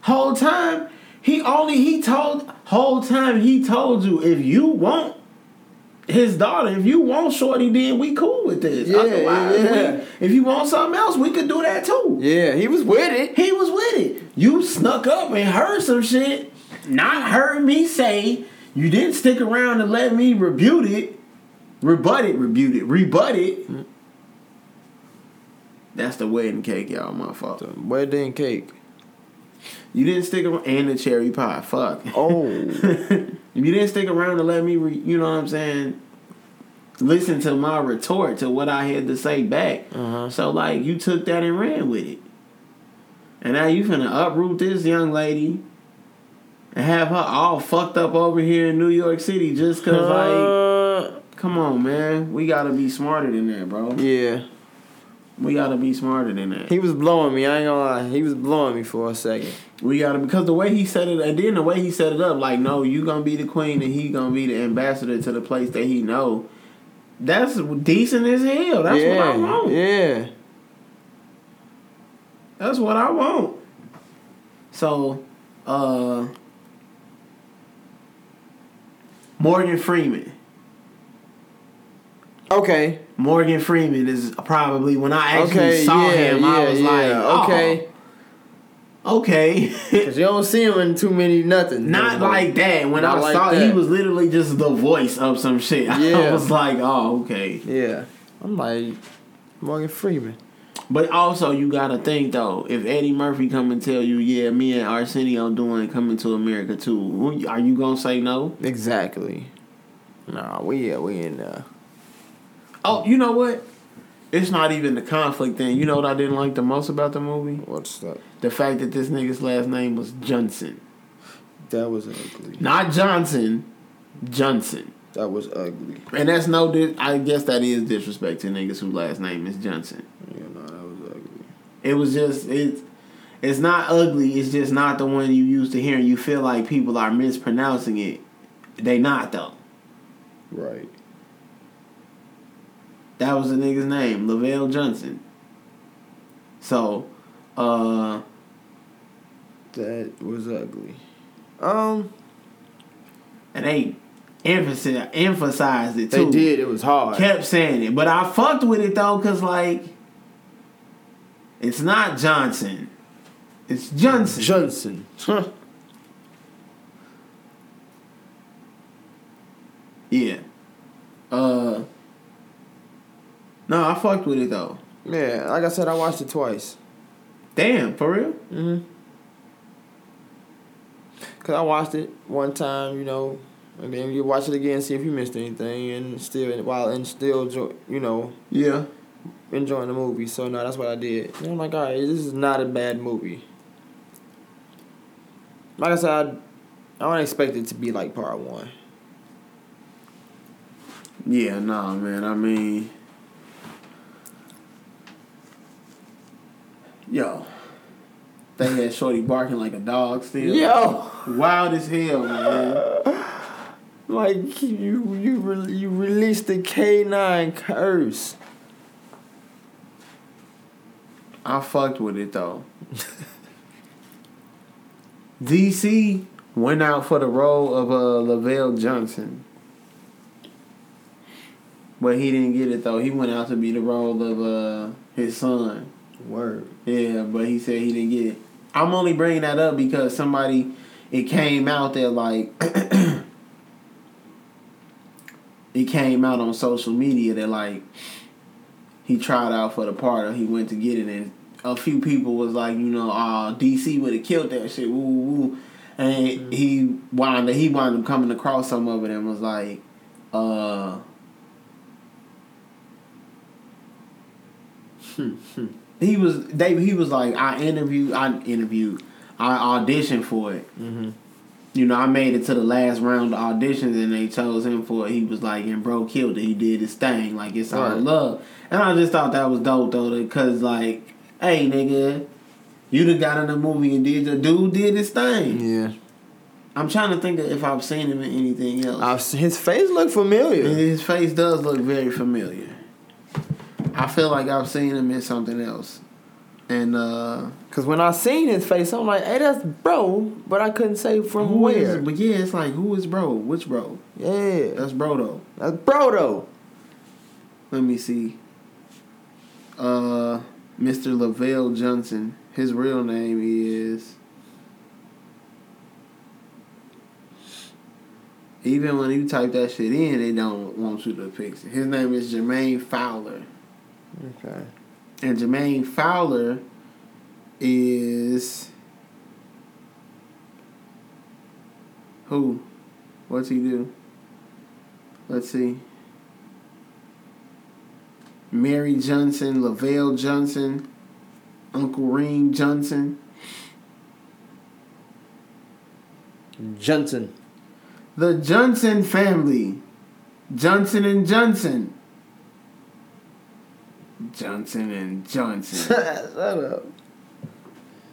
Whole time he only he told whole time he told you if you want his daughter, if you want Shorty, then we cool with this. Yeah, Otherwise, yeah. we- if you want something else, we could do that too. Yeah. He was with it. He was with it. You snuck up and heard some shit. Not heard me say. You didn't stick around and let me rebut it. Rebut it, rebut it, rebut it. That's the wedding cake, y'all. My fault. The wedding cake. You didn't stick around and the cherry pie. Fuck. Oh. you didn't stick around to let me, re, you know what I'm saying? Listen to my retort to what I had to say back. Uh-huh. So like you took that and ran with it. And now you finna uproot this young lady and have her all fucked up over here in New York City just cause like Uh, come on man. We gotta be smarter than that, bro. yeah. We gotta be smarter than that. He was blowing me. I ain't gonna lie. He was blowing me for a second. We gotta because the way he set it and then the way he set it up, like no, you gonna be the queen and he gonna be the ambassador to the place that he know. That's decent as hell. That's yeah. what I want. Yeah. That's what I want. So, uh Morgan Freeman. Okay. Morgan Freeman is probably when I actually Okay. saw yeah. him, yeah. I was yeah. like, oh, okay. okay. Cause you don't see him in too many nothing. Not like that. When Not I like saw, that. he was literally just the voice of some shit. I was like, oh, okay. Yeah. I'm like Morgan Freeman. But also, you gotta think though, if Eddie Murphy come and tell you, yeah, me and Arsenio doing coming to America too, are you gonna say no? Exactly. Nah, we yeah, we in there. Oh, you know what? It's not even the conflict thing. You know what I didn't like the most about the movie? What's that? The fact that this nigga's last name was Johnson, That was ugly. not Johnson, Johnson. That was ugly. And that's no, dis- I guess that is disrespect to niggas whose last name is Johnson. Yeah, no, that was ugly. It was just it's it's not ugly. It's just not the one you used to hear. You feel like people are mispronouncing it. They not though. Right. That was the nigga's name, Lavelle Johnson. So, uh, That was ugly. Um, and they emphasized emphasized it too. they did. It was hard. Kept saying it, but I fucked with it though, cause like, it's not Johnson. It's Johnson. Johnson. Huh. Yeah. Uh. No, I fucked with it though. Yeah, like I said, I watched it twice. Damn, for real? Mm-hmm. Cause I watched it one time, you know, and then you watch it again, see if you missed anything, and still while and still, you know, Yeah. enjoying the movie. So no, that's what I did. And I'm like, all right, this is not a bad movie. Like I said, I, I don't expect it to be like part one. Yeah, nah, man. I mean, yo, they had Shorty barking like a dog still. Yo, Wild as hell, man. like you you re- you released the K nine curse. I fucked with it though. DC went out for the role of uh, Lavelle Johnson. But he didn't get it though. He went out to be the role of uh, his son. Word. Yeah, but he said he didn't get it. I'm only bringing that up because somebody, it came out that like, it came out on social media that like, he tried out for the part or he went to get it and a few people was like, you know, uh, DC would have killed that shit, woo woo woo. And he wound up, he wound up coming across some of it and was like, uh, he was they he was like I interviewed I interviewed I auditioned for it. Mm-hmm. You know I made it to the last round of auditions and they chose him for it. He was like and bro killed it. He did his thing like it's all Right. love. And I just thought that was dope though because like hey nigga, you done got in the movie and did the dude did his thing. Yeah. I'm trying to think of if I've seen him in anything else. I've, his face looked familiar. His face does look very familiar. I feel like I've seen him in something else. And uh Cause when I seen his face, I'm like, hey, that's bro, but I couldn't say from who where. is- but yeah, it's like who is bro? Which bro? yeah, That's bro though. that's bro though. Let me see. Uh Mr. Lavelle Johnson. His real name is Even when you type that shit in, they don't want you to fix it. His name is Jermaine Fowler. Okay. And Jermaine Fowler is who? What's he do? Let's see. Mary Johnson, Lavelle Johnson, Uncle Reem Johnson. Johnson. The Johnson family. Johnson and Johnson. Johnson and Johnson. Shut up.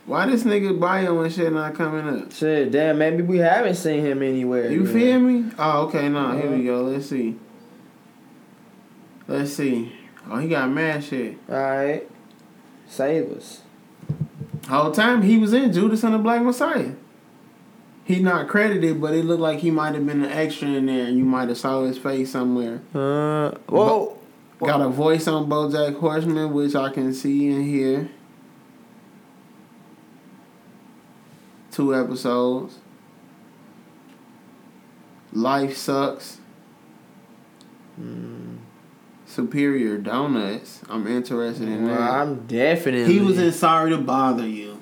Why this nigga bio and shit not coming up? Shit, damn, maybe we haven't seen him anywhere. You man. feel me? Oh, okay, no, here we go. Let's see. Let's see. Oh, he got mad shit. Alright. Save us. Whole time he was in Judas and the Black Messiah. He not credited, but it looked like he might have been an extra in there, and you might have saw his face somewhere. Uh, well, Got a voice on BoJack Horseman, which I can see and hear. Two episodes. Life sucks. mm, Superior Donuts. I'm interested in well, that. I'm definitely. He was in Sorry to Bother You.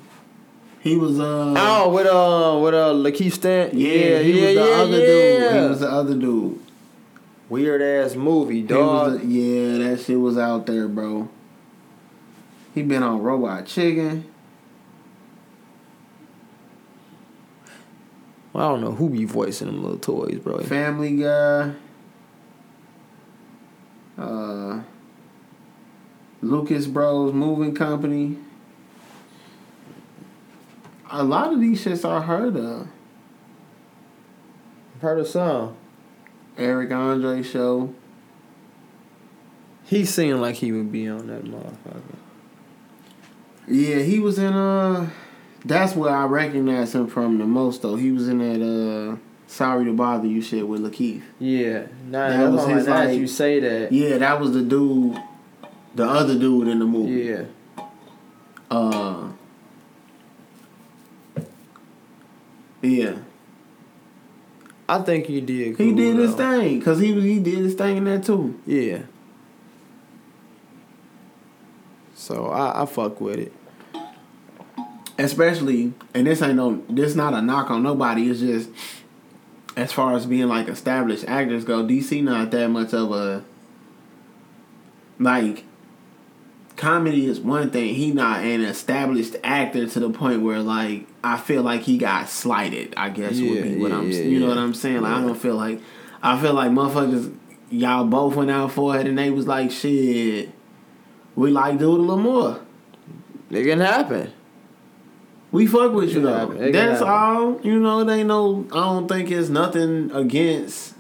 He was uh Oh, with uh, with uh, Lakeith Stant. yeah, Yeah, he yeah, was the yeah, other yeah. dude. He was the other dude. Weird ass movie, dog. the- yeah, that shit was out there, bro. He been on Robot Chicken. I don't know who be voicing them little toys, bro. Family Guy. Uh, Lucas Bros Moving Company. A lot of these shits I heard of. Heard of some. Eric Andre show. He seemed like he would be on that motherfucker. Yeah, he was in uh that's where I recognize him from the most though. He was in that uh Sorry to Bother You shit with Lakeith. Yeah, That was his, like- you say that. Yeah, that was the dude the other dude in the movie. Yeah, Uh Yeah. I think he did. He cool, did his though. thing cuz he was he did his thing in there too. Yeah, So I, I fuck with it. especially and this ain't no this not a knock on nobody it's just as far as being like established actors go dc not that much of a like comedy is one thing he not an established actor to the point where like i feel like he got slighted i guess would be what yeah, i'm yeah, you know yeah. what i'm saying like i don't feel like i feel like motherfuckers y'all both went out for it and they was like shit we like do it a little more It can happen. we fuck with you though. That's all. You know, it ain't no. I don't think it's nothing against.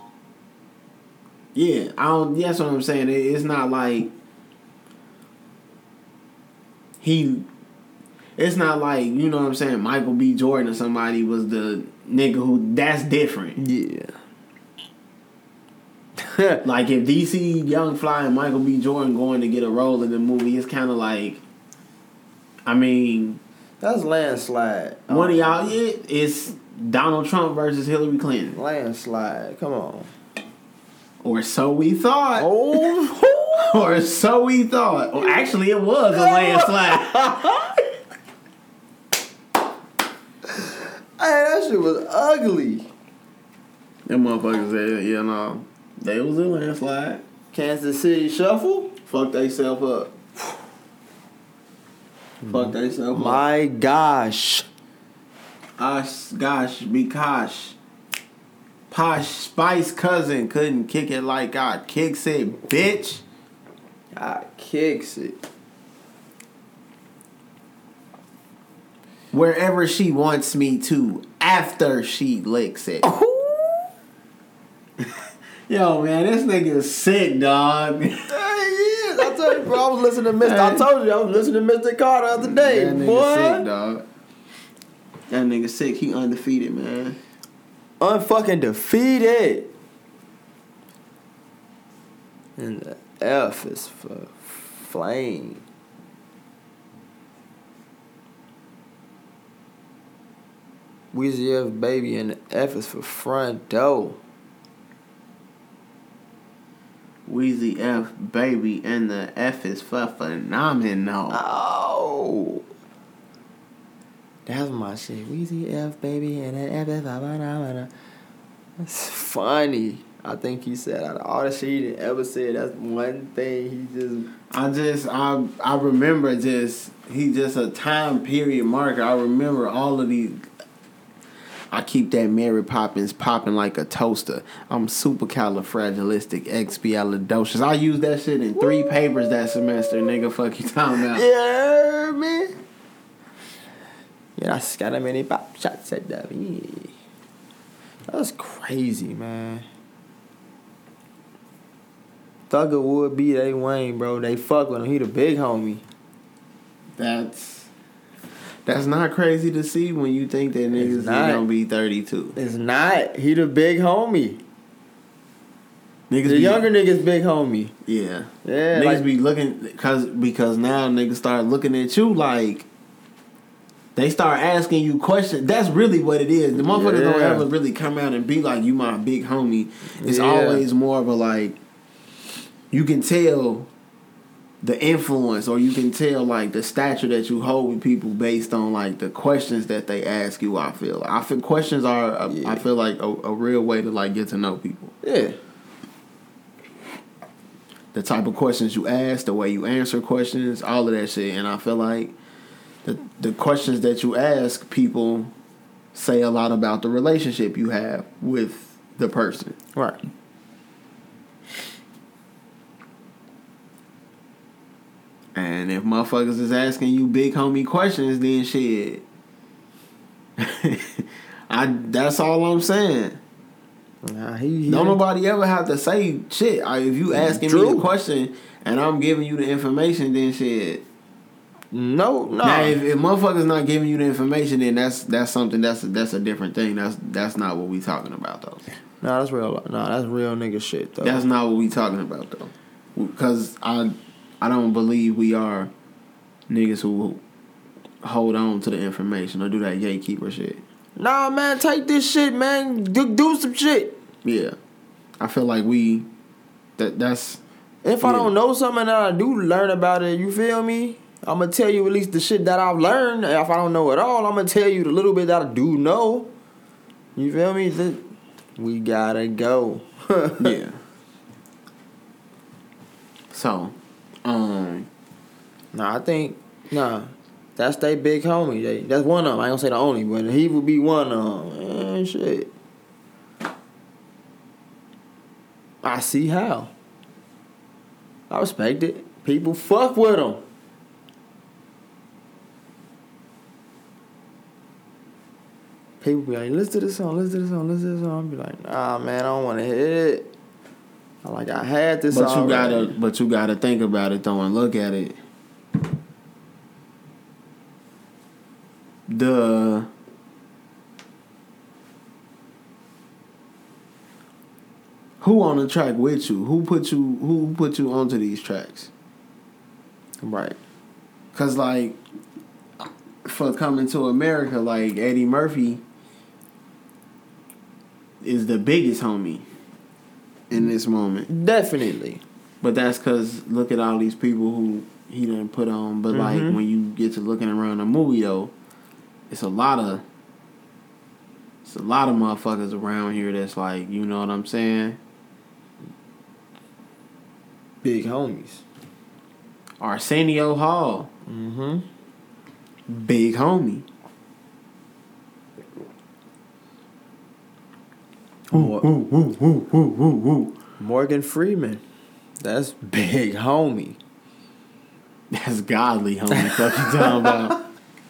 Yeah, I don't. That's what I'm saying. It, it's not like he. It's not like you know what I'm saying. Michael B. Jordan or somebody was the nigga who. That's different. Yeah. Like if DC Young Fly and Michael B. Jordan going to get a role in the movie, it's kind of like. I mean, That's landslide. one of oh. y'all. It, it's Donald Trump versus Hillary Clinton. Landslide. Come on. Or so we thought. Oh. Or so we thought. Or actually, it was a landslide. Hey, that shit was ugly. Them motherfuckers said, you know, they was a landslide. Kansas City Shuffle. Fuck they self up. Fuck mm-hmm. they self up. My gosh. Osh, gosh, Bikosh. Posh Spice cousin couldn't kick it like I kicks it, bitch. I kicks it. Wherever she wants me to after she licks it. Yo, man, this nigga is sick, dog. Hey, yes, I told you, bro. I was listening to Mr. I told you I was listening to Mr. Carter the other day, that nigga boy. sick, dog. That nigga sick. He undefeated, man. Unfucking defeated. And the F is for flame. Weezy F baby and the F is for front door. Weezy F baby and the F is for phenomenal. Oh. That's my shit. Weezy F baby and the F is for phenomenal. That's funny. I think he said out of all the shit he ever said, that's one thing he just I just I I remember just he just a time period marker. I remember all of these. I keep that Mary Poppins popping like a toaster. I'm supercalifragilistic expialidocious. I used that shit in three papers that semester, nigga. Fuck you talking about? Yeah, man. Yeah, I got a many pop shots at that. Yeah. That's crazy, man. Thugger would be they Wayne, bro. They fuck with him. He the big homie. That's that's not crazy to see when you think that niggas not. gonna be 32. It's not. He the big homie. Niggas The be, younger niggas big homie. yeah. Yeah, niggas like- be looking cause because now niggas start looking at you like they start asking you questions. That's really what it is. The motherfuckers don't ever really come out and be like, "You my big homie." It's Yeah. always more of a like, you can tell the influence, or you can tell like the stature that you hold with people based on like the questions that they ask you. I feel. I feel questions are. A, Yeah. I feel like a, a real way to like get to know people. Yeah. the type of questions you ask, the way you answer questions, all of that shit. And I feel like the the questions that you ask people say a lot about the relationship you have with the person. Right. And if motherfuckers is asking you big homie questions, then shit. I that's all I'm saying. Nah, he, he Don't nobody ever have to say shit. I, if you asking me a question and I'm giving you the information, then shit. No, no. Now, if, if motherfuckers not giving you the information, then that's that's something that's that's a different thing. That's that's not what we talking about though. Nah, that's real. Nah, that's real nigga shit though. That's not what we talking about though. Because I I don't believe we are niggas who hold on to the information or do that gatekeeper shit. Nah, man, take this shit, man. Do, do some shit. Yeah, I feel like we that that's If I don't know something that I do learn about it, you feel me? I'm gonna tell you at least the shit that I've learned. If I don't know it all, I'm gonna tell you the little bit that I do know. You feel me? We gotta go. yeah. So, um, Nah, I think nah. That's they big homie. They, that's one of them. I ain't gonna say the only, but he would be one of them. And shit. I see how. I respect it. People fuck with him. People be like, listen to this song, listen to this song, listen to this song. I be like, nah, man, I don't want to hear it. Like, I had this but you gotta, but you gotta think about it though and look at it. The who on the track with you? Who put you? Who put you onto these tracks? Right. Cause like for coming to America, like Eddie Murphy is the biggest homie in this moment. Definitely. But that's cause look at all these people who he didn't put on. But like Mhm. when you get to looking around the movie though, it's a lot of it's a lot of motherfuckers around here that's like, you know what I'm saying? Big homies. Arsenio Hall, Mm-hmm. big homie. Ooh, ooh, ooh. Morgan Freeman. That's big homie. That's godly, homie. Fuck you talking about?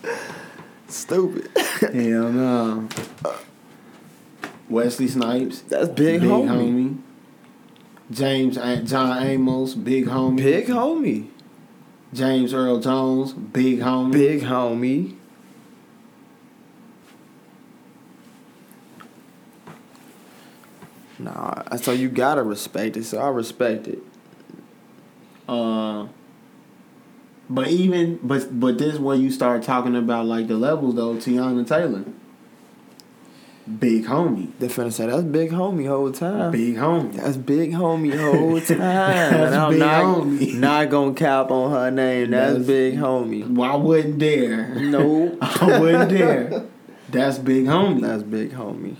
Stupid. Hell no. Uh, Wesley Snipes, That's big, big, homie. homie. James John Amos, big homie. Big homie. James Earl Jones, big homie. Big homie. Nah, so you gotta respect it. So I respect it. Uh, but even but but this is where you start talking about like the levels though. Teyana Taylor, big homie, They finna say that's big homie whole time. big homie. That's big homie whole time. That's and I'm big not, homie. not gonna cap on her name. That's, That's- big homie. Well, I wouldn't dare. No. I wouldn't dare. That's big homie. That's big homie.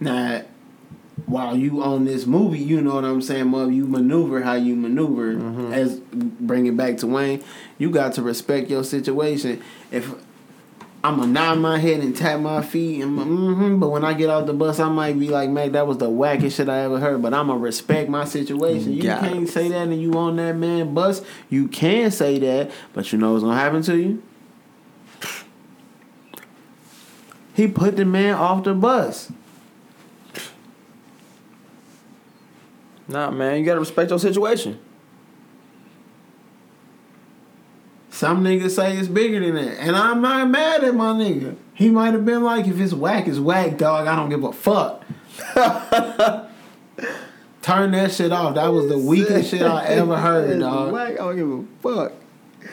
Now, while you own this movie, you know what I'm saying, Mub, you maneuver how you maneuver. Mhm. As bring it back to Wayne, you got to respect your situation. If I'm gonna nod my head and tap my feet, and mm-hmm, but when I get off the bus, I might be like, "Man, that was the wackest shit I ever heard." But I'm gonna respect my situation. You Got can't it. say that, and you on that man bus. You can say that, but you know what's gonna happen to you? He put the man off the bus. Nah, man, you gotta respect your situation. Some niggas say it's bigger than that. And I'm not mad at my nigga. He might have been like, if it's whack, it's whack, dog. I don't give a fuck. Turn that shit off. That was the weakest shit I ever heard, dog. Whack, I don't give a fuck.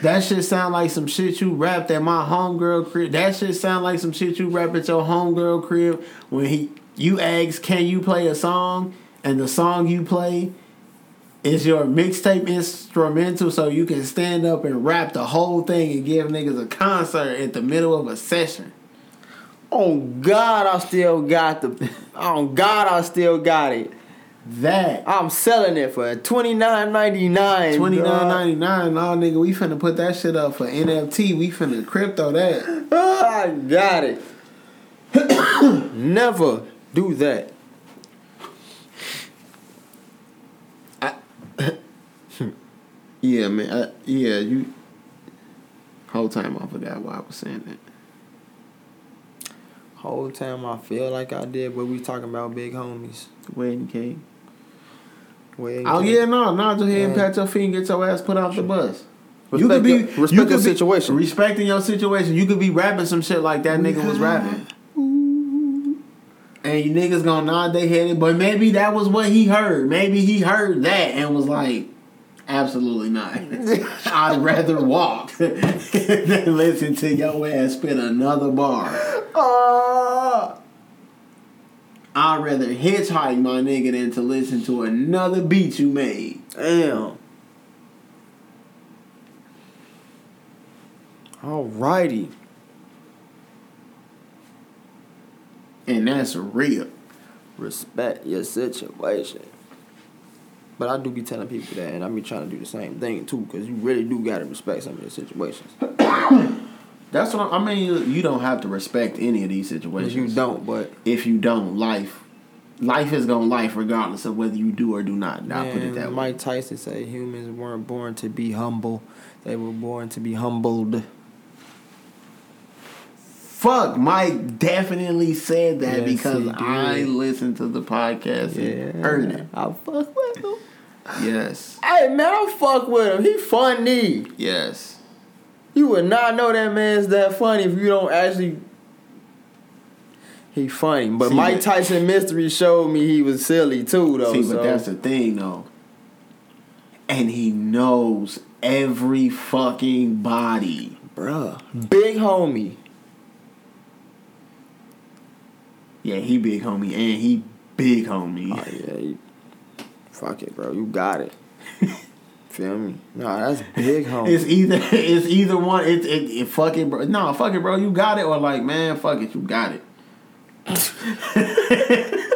That shit sound like some shit you rapped at my homegirl crib. That shit sound like some shit you rap at your homegirl crib when he you ask, can you play a song? And the song you play is your mixtape instrumental so you can stand up and rap the whole thing and give niggas a concert at the middle of a session. Oh God, I still got the. Oh God, I still got it. That I'm selling it for twenty nine ninety nine. twenty nine ninety nine, nah nigga, we finna put that shit up for NFT. We finna crypto that. I got it. Never do that. Yeah, man. I, yeah, you. Whole time I forgot why I was saying that. Whole time I feel like I did, but we talking about big homies. Wedding cake. Wait, Oh yeah, no, no, just ahead and pat your feet and get your ass put off the bus. Respect your- respect your situation. Respecting your situation. You could be rapping some shit like that nigga was rapping. And you niggas gonna nod their head, but maybe that was what he heard. Maybe he heard that and was like, Absolutely not. I'd rather walk than listen to your ass spit another bar. Uh, I'd rather hitchhike my nigga than to listen to another beat you made. Damn. Alrighty. And that's real. Respect your situation. But I do be telling people that, and I be trying to do the same thing too, because you really do gotta respect some of your situations. That's what I, I mean. You, don't have to respect any of these situations. you don't, but If you don't, life, life is gonna life regardless of whether you do or do not. I'll put it that way. Mike Tyson say humans weren't born to be humble; they were born to be humbled. Fuck, Mike definitely said that Yes, because. I listened to the podcast and heard it. I fuck with him. Yes, Hey man, I fuck with him. He funny. yes. You would not know that man's that funny if you don't actually. He funny, but See, Mike Tyson mystery showed me he was silly too, though. See, so. but that's the thing though. And he knows every fucking body. bruh, big homie. Yeah, he big homie and he big homie. Oh yeah, you, fuck it, bro. You got it. Feel me? Nah, that's big homie. It's either it's either one. It's it, it fuck it, bro. No, fuck it, bro. You got it, or like, man, fuck it, you got it.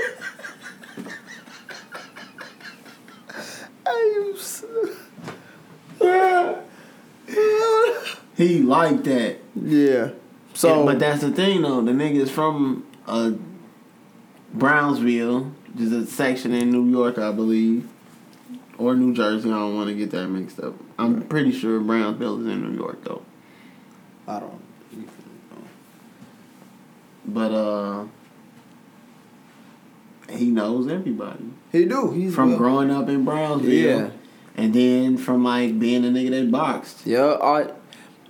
He like that. yeah. So, but that's the thing though. The nigga's from uh, Brownsville, just a section in New York, I believe, or New Jersey. I don't want to get that mixed up. I'm pretty sure Brownsville is in New York though. I don't. But uh, he knows everybody He do. He's from well- growing up in Brownsville. Yeah. And then from like being a nigga that boxed. Yeah, I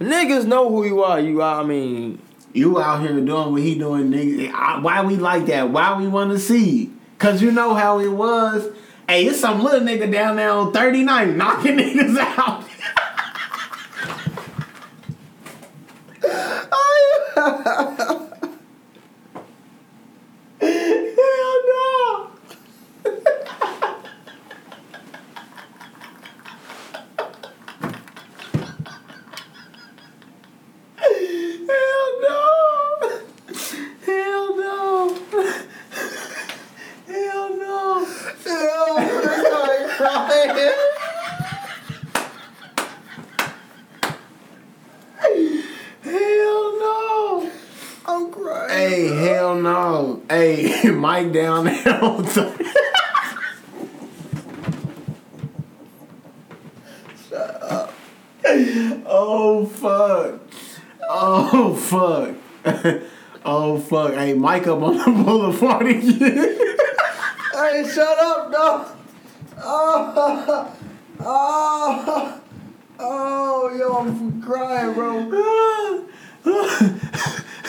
niggas know who you are. You are. I mean, You out here doing what he doing, nigga. Why we like that? Why we want to see? Cause you know how it was. Hey, it's some little nigga down there on 39 knocking niggas out. Hell no. Hell no. Hell no. Hell no. Hell no. I'm crying. Hey, hell no. Hey, Mike down there on top. Oh fuck. Oh fuck. oh fuck. Hey, Mike up on the boulevard again. Hey, shut up, dog. Oh, oh, oh, yo, I'm crying, bro.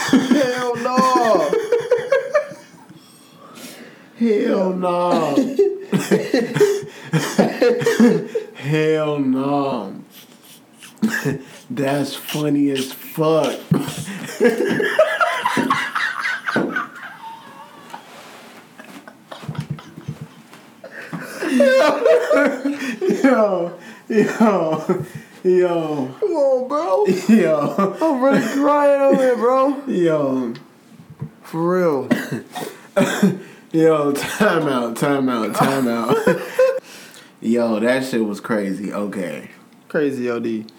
Hell no. Hell no. Hell no. That's funny as fuck. Yo, yo, Come on, bro. yo, I'm really crying over here, bro. yo. For real. Yo, time out, time out, time out. Yo, that shit was crazy. Okay. Crazy OD.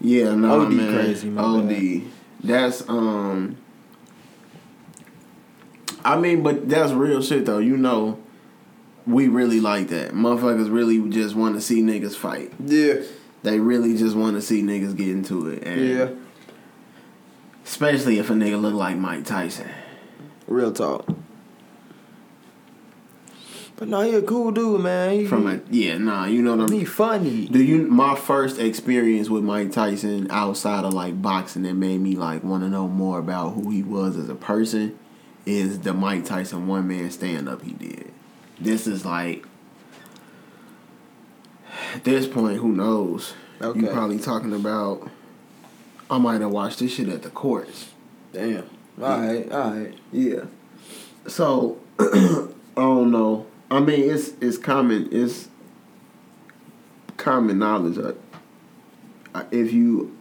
Yeah, no, OD man. crazy, my OD. bad. That's um. I mean, but that's real shit though. You know, we really like that. Motherfuckers really just want to see niggas fight. Yeah. They really just want to see niggas get into it. And Yeah. Especially if a nigga look like Mike Tyson. Real talk. But no, he a cool dude, man. He, From a yeah, nah, you know what I'm. he funny. Do you my first experience with Mike Tyson outside of like boxing that made me like want to know more about who he was as a person is the Mike Tyson one man stand up he did. This is like at this point, who knows? You Okay. probably talking about I might have watched this shit at the courts. Damn. All right, all right. Yeah. So I don't know. I mean, it's it's common. It's common knowledge. Uh, uh, if you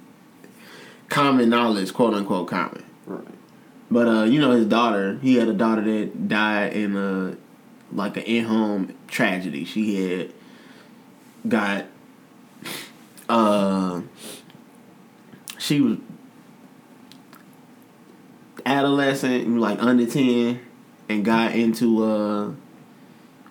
common knowledge, quote unquote common. Right. But uh, you know, his daughter, he had a daughter that died in a like an in-home tragedy. She had got uh she was adolescent, like under 10 and got into uh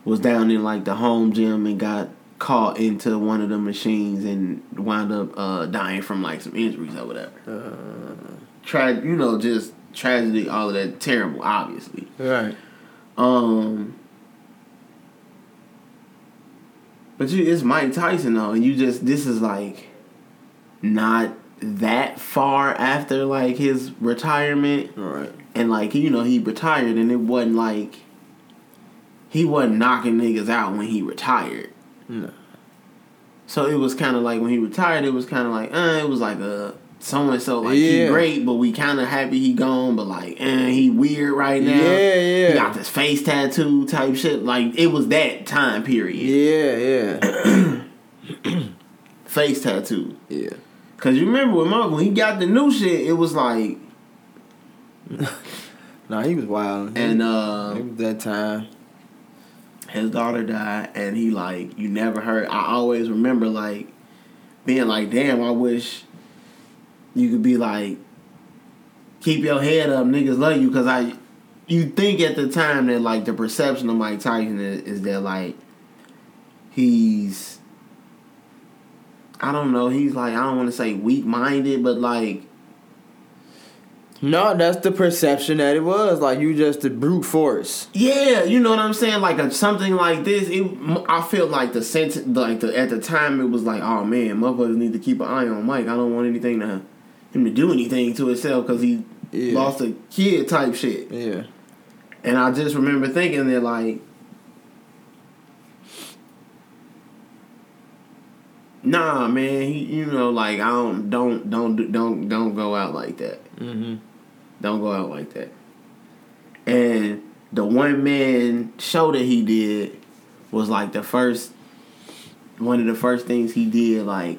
was down in like the home gym and got caught into one of the machines and wound up uh dying from like some injuries or whatever. Uh, Tried, you know, just tragedy, all of that terrible, obviously. right. Um, but you, it's Mike Tyson though, and you just this is like not that far after like his retirement, Right. and like you know he retired, and it wasn't like he wasn't knocking niggas out when he retired. No. So it was kind of like when he retired, it was kind of like, uh, it was like a so and so like he great, but we kind of happy he gone, but like, eh, he weird right now. Yeah, yeah. He got this face tattoo type shit. Like it was that time period. Yeah, yeah. Face tattoo. yeah. Cause you remember when Mark when he got the new shit, it was like, Nah, he was wild. and uh, it was that time. his daughter died, and he like you never heard. I always remember like being like, damn, I wish you could be like, keep your head up, niggas love you, cause I. You think at the time that like the perception of Mike Tyson is, is that like he's I don't know, he's like I don't want to say weak minded, but like No, that's the perception that it was. Like you just a brute force. Yeah, you know what I'm saying. Like a, something like this, it, I feel like the sense, like the at the time, it was like, oh man, motherfuckers need to keep an eye on Mike. I don't want anything to him to do anything to himself because he Yeah. lost a kid type shit. Yeah. And I just remember thinking that like, nah, man, he, you know, like I don't, don't, don't, do- don't, don't go out like that. Mm-hmm. Don't go out like that. And the one man show that he did was like the first one of the first things he did like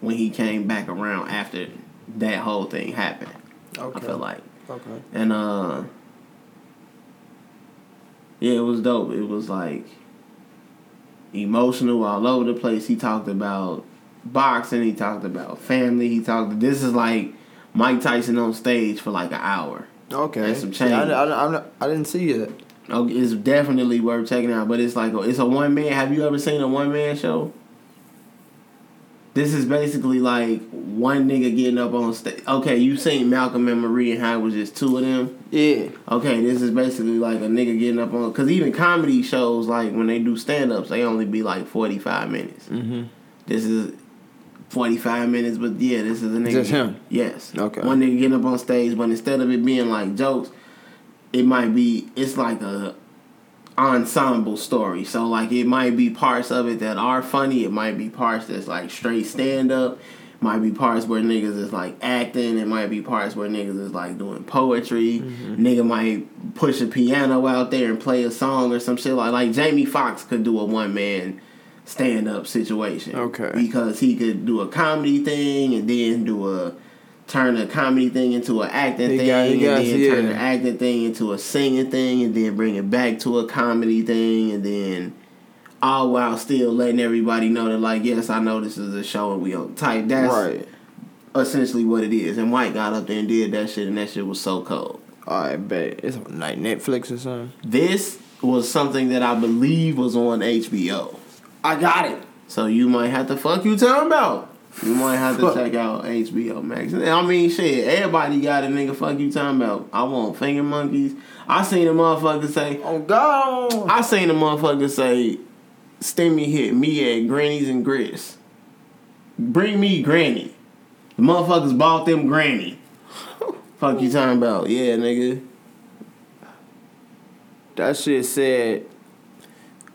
when he came back around after that whole thing happened. Okay. I feel like. Okay. And uh Yeah, it was dope. It was like emotional all over the place. He talked about boxing, he talked about family, he talked this is like Mike Tyson on stage for like an hour. Okay. That's some See, I, change. I, I, I didn't see it. Oh, it's definitely worth checking out. But it's like it's a one man. Have you ever seen a one man show? This is basically like one nigga getting up on stage. Okay, you seen Malcolm and Marie and how it was just two of them. Yeah. Okay, this is basically like a nigga getting up on. Cause even comedy shows like when they do stand ups, they only be like forty five minutes. Mm-hmm. This is forty five minutes, but yeah, this is a nigga. Just him? Yes. Okay. One nigga getting up on stage, but instead of it being like jokes, it might be it's like a ensemble story. So like it might be parts of it that are funny. It might be parts that's like straight stand up. Might be parts where niggas is like acting. It might be parts where niggas is like doing poetry. Mm-hmm. Nigga might push a piano out there and play a song or some shit like like Jamie Foxx could do a one man stand up situation. Okay. Because he could do a comedy thing and then do a turn a comedy thing into an acting thing got- and got- then yeah. turn the acting thing into a singing thing and then bring it back to a comedy thing and then all while still letting everybody know that like yes I know this is a show and we on type that's Right. essentially what it is and White got up there and did that shit and that shit was so cold. I bet it's on like Netflix or something. This was something that I believe was on HBO. I got it. So you might have to fuck you talking about. You might have to check out HBO Max. I mean, shit, everybody got a nigga fuck you talking about. I want finger monkeys. I seen a motherfucker say, Oh God. I seen a motherfucker say, Stimmy hit me at Granny's and Grits. Bring me Granny. The motherfuckers bought them Granny. fuck you talking about? Yeah, nigga. That shit said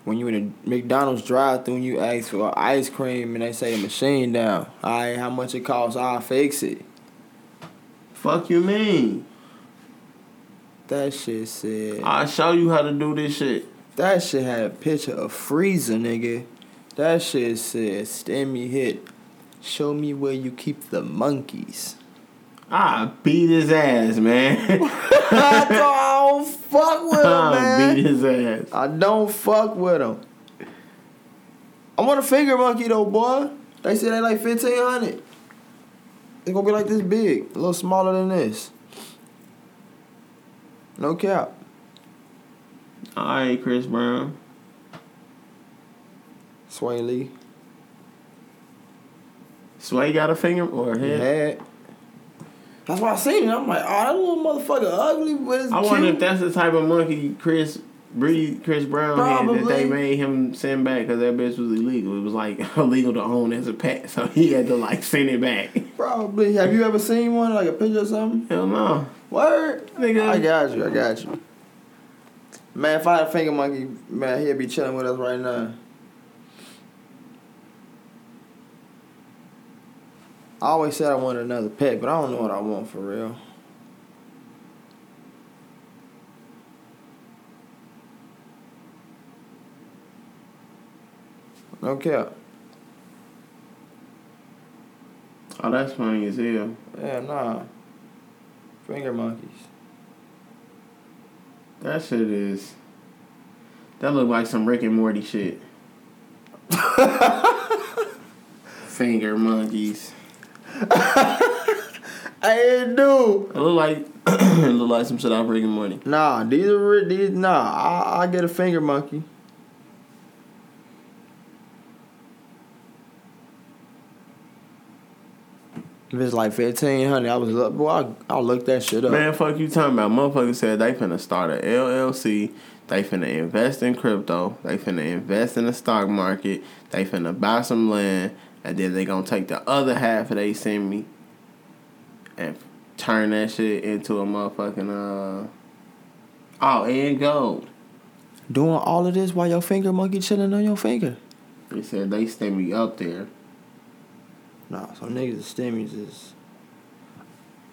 when you in a McDonald's drive through and you ask for ice cream and they say the machine down. Alright, how much it costs, I'll fix it. Fuck you mean? That shit said I'll show you how to do this shit. that shit had a picture of Freezer, nigga. That shit said Stimmy hit. Show me where you keep the monkeys. I beat his ass, man. I don't fuck with him, I man. beat his ass. I don't fuck with him. I want a finger monkey though, boy. They say they like fifteen hundred. It's gonna be like this big, a little smaller than this. No cap. All right, Chris Brown. Swae Lee. Swae got a finger or a head. Had. That's why I seen it. I'm like, oh, that little motherfucker ugly, but it's I wonder if that's the type of monkey Chris breed Chris Brown had that they made him send back because that bitch was illegal. It was like illegal to own as a pet, so he had to like send it back. Probably. Have you ever seen one like a picture or something? Hell no, Word. nigga. I got you. I got you. Man, if I had a finger monkey, man, he'd be chilling with us right now. I always said I wanted another pet, but I don't know what I want for real. No cap. Oh, that's funny as hell. Yeah, nah. Finger monkeys. That shit is. That look like some Rick and Morty shit. Finger monkeys. Hey, dude. It look like it look like some shit Rick and Morty. Nah, these are re- these. Nah, I I get a finger monkey. If it's like fifteen hundred, I was look, boy. I I'll look that shit up. Man, fuck you talking about. Motherfucker said they finna start a LLC. They finna invest in crypto. They finna invest in the stock market. They finna buy some land. And then they gonna take the other half of they send me and turn that shit into a motherfucking uh oh and gold. Doing all of this while your finger monkey chilling on your finger. They said they send me up there. Nah, some niggas stimmies is.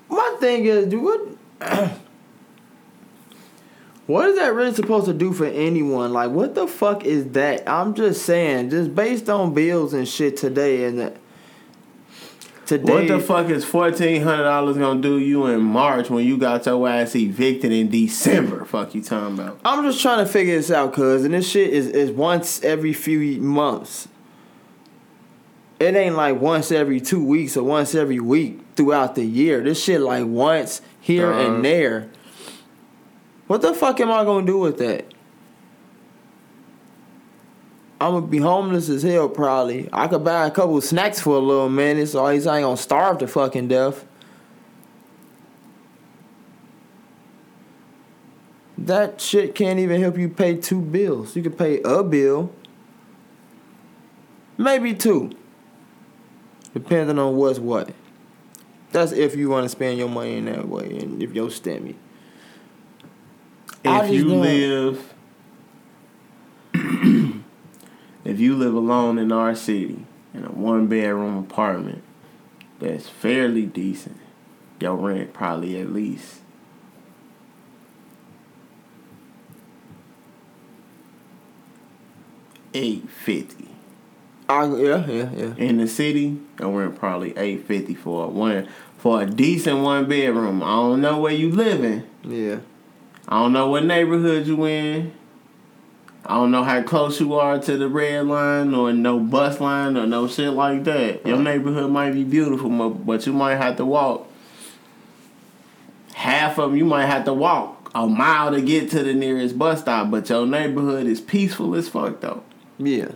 My thing is, dude, what? what is that really supposed to do for anyone? Like, what the fuck is that? I'm just saying, just based on bills and shit today and the, today. What the fuck is fourteen hundred dollars gonna do you in March when you got your ass evicted in December? Fuck you talking about? I'm just trying to figure this out, cuz, and this shit is, is once every few months. It ain't like once every two weeks or once every week throughout the year. This shit like once here Uh-huh. and there. What the fuck am I gonna do with that? I'm gonna be homeless as hell probably. I could buy a couple snacks for a little minute, so at least I ain't gonna starve to fucking death. That shit can't even help you pay two bills. You could pay a bill, maybe two, depending on what's what. That's if you want to spend your money in that way, and if you're stimmy. If you don't- live if you live alone in our city in a one bedroom apartment that's fairly decent your rent probably at least eight fifty I, yeah, yeah, yeah. in the city your rent probably eight fifty for a one for a decent one bedroom i don't know where you living Yeah. I don't know what neighborhood you in. I don't know how close you are to the red line or no bus line or no shit like that. Your neighborhood might be beautiful, but you might have to walk. Half of them you might have to walk a mile to get to the nearest bus stop, but your neighborhood is peaceful as fuck though. Yeah.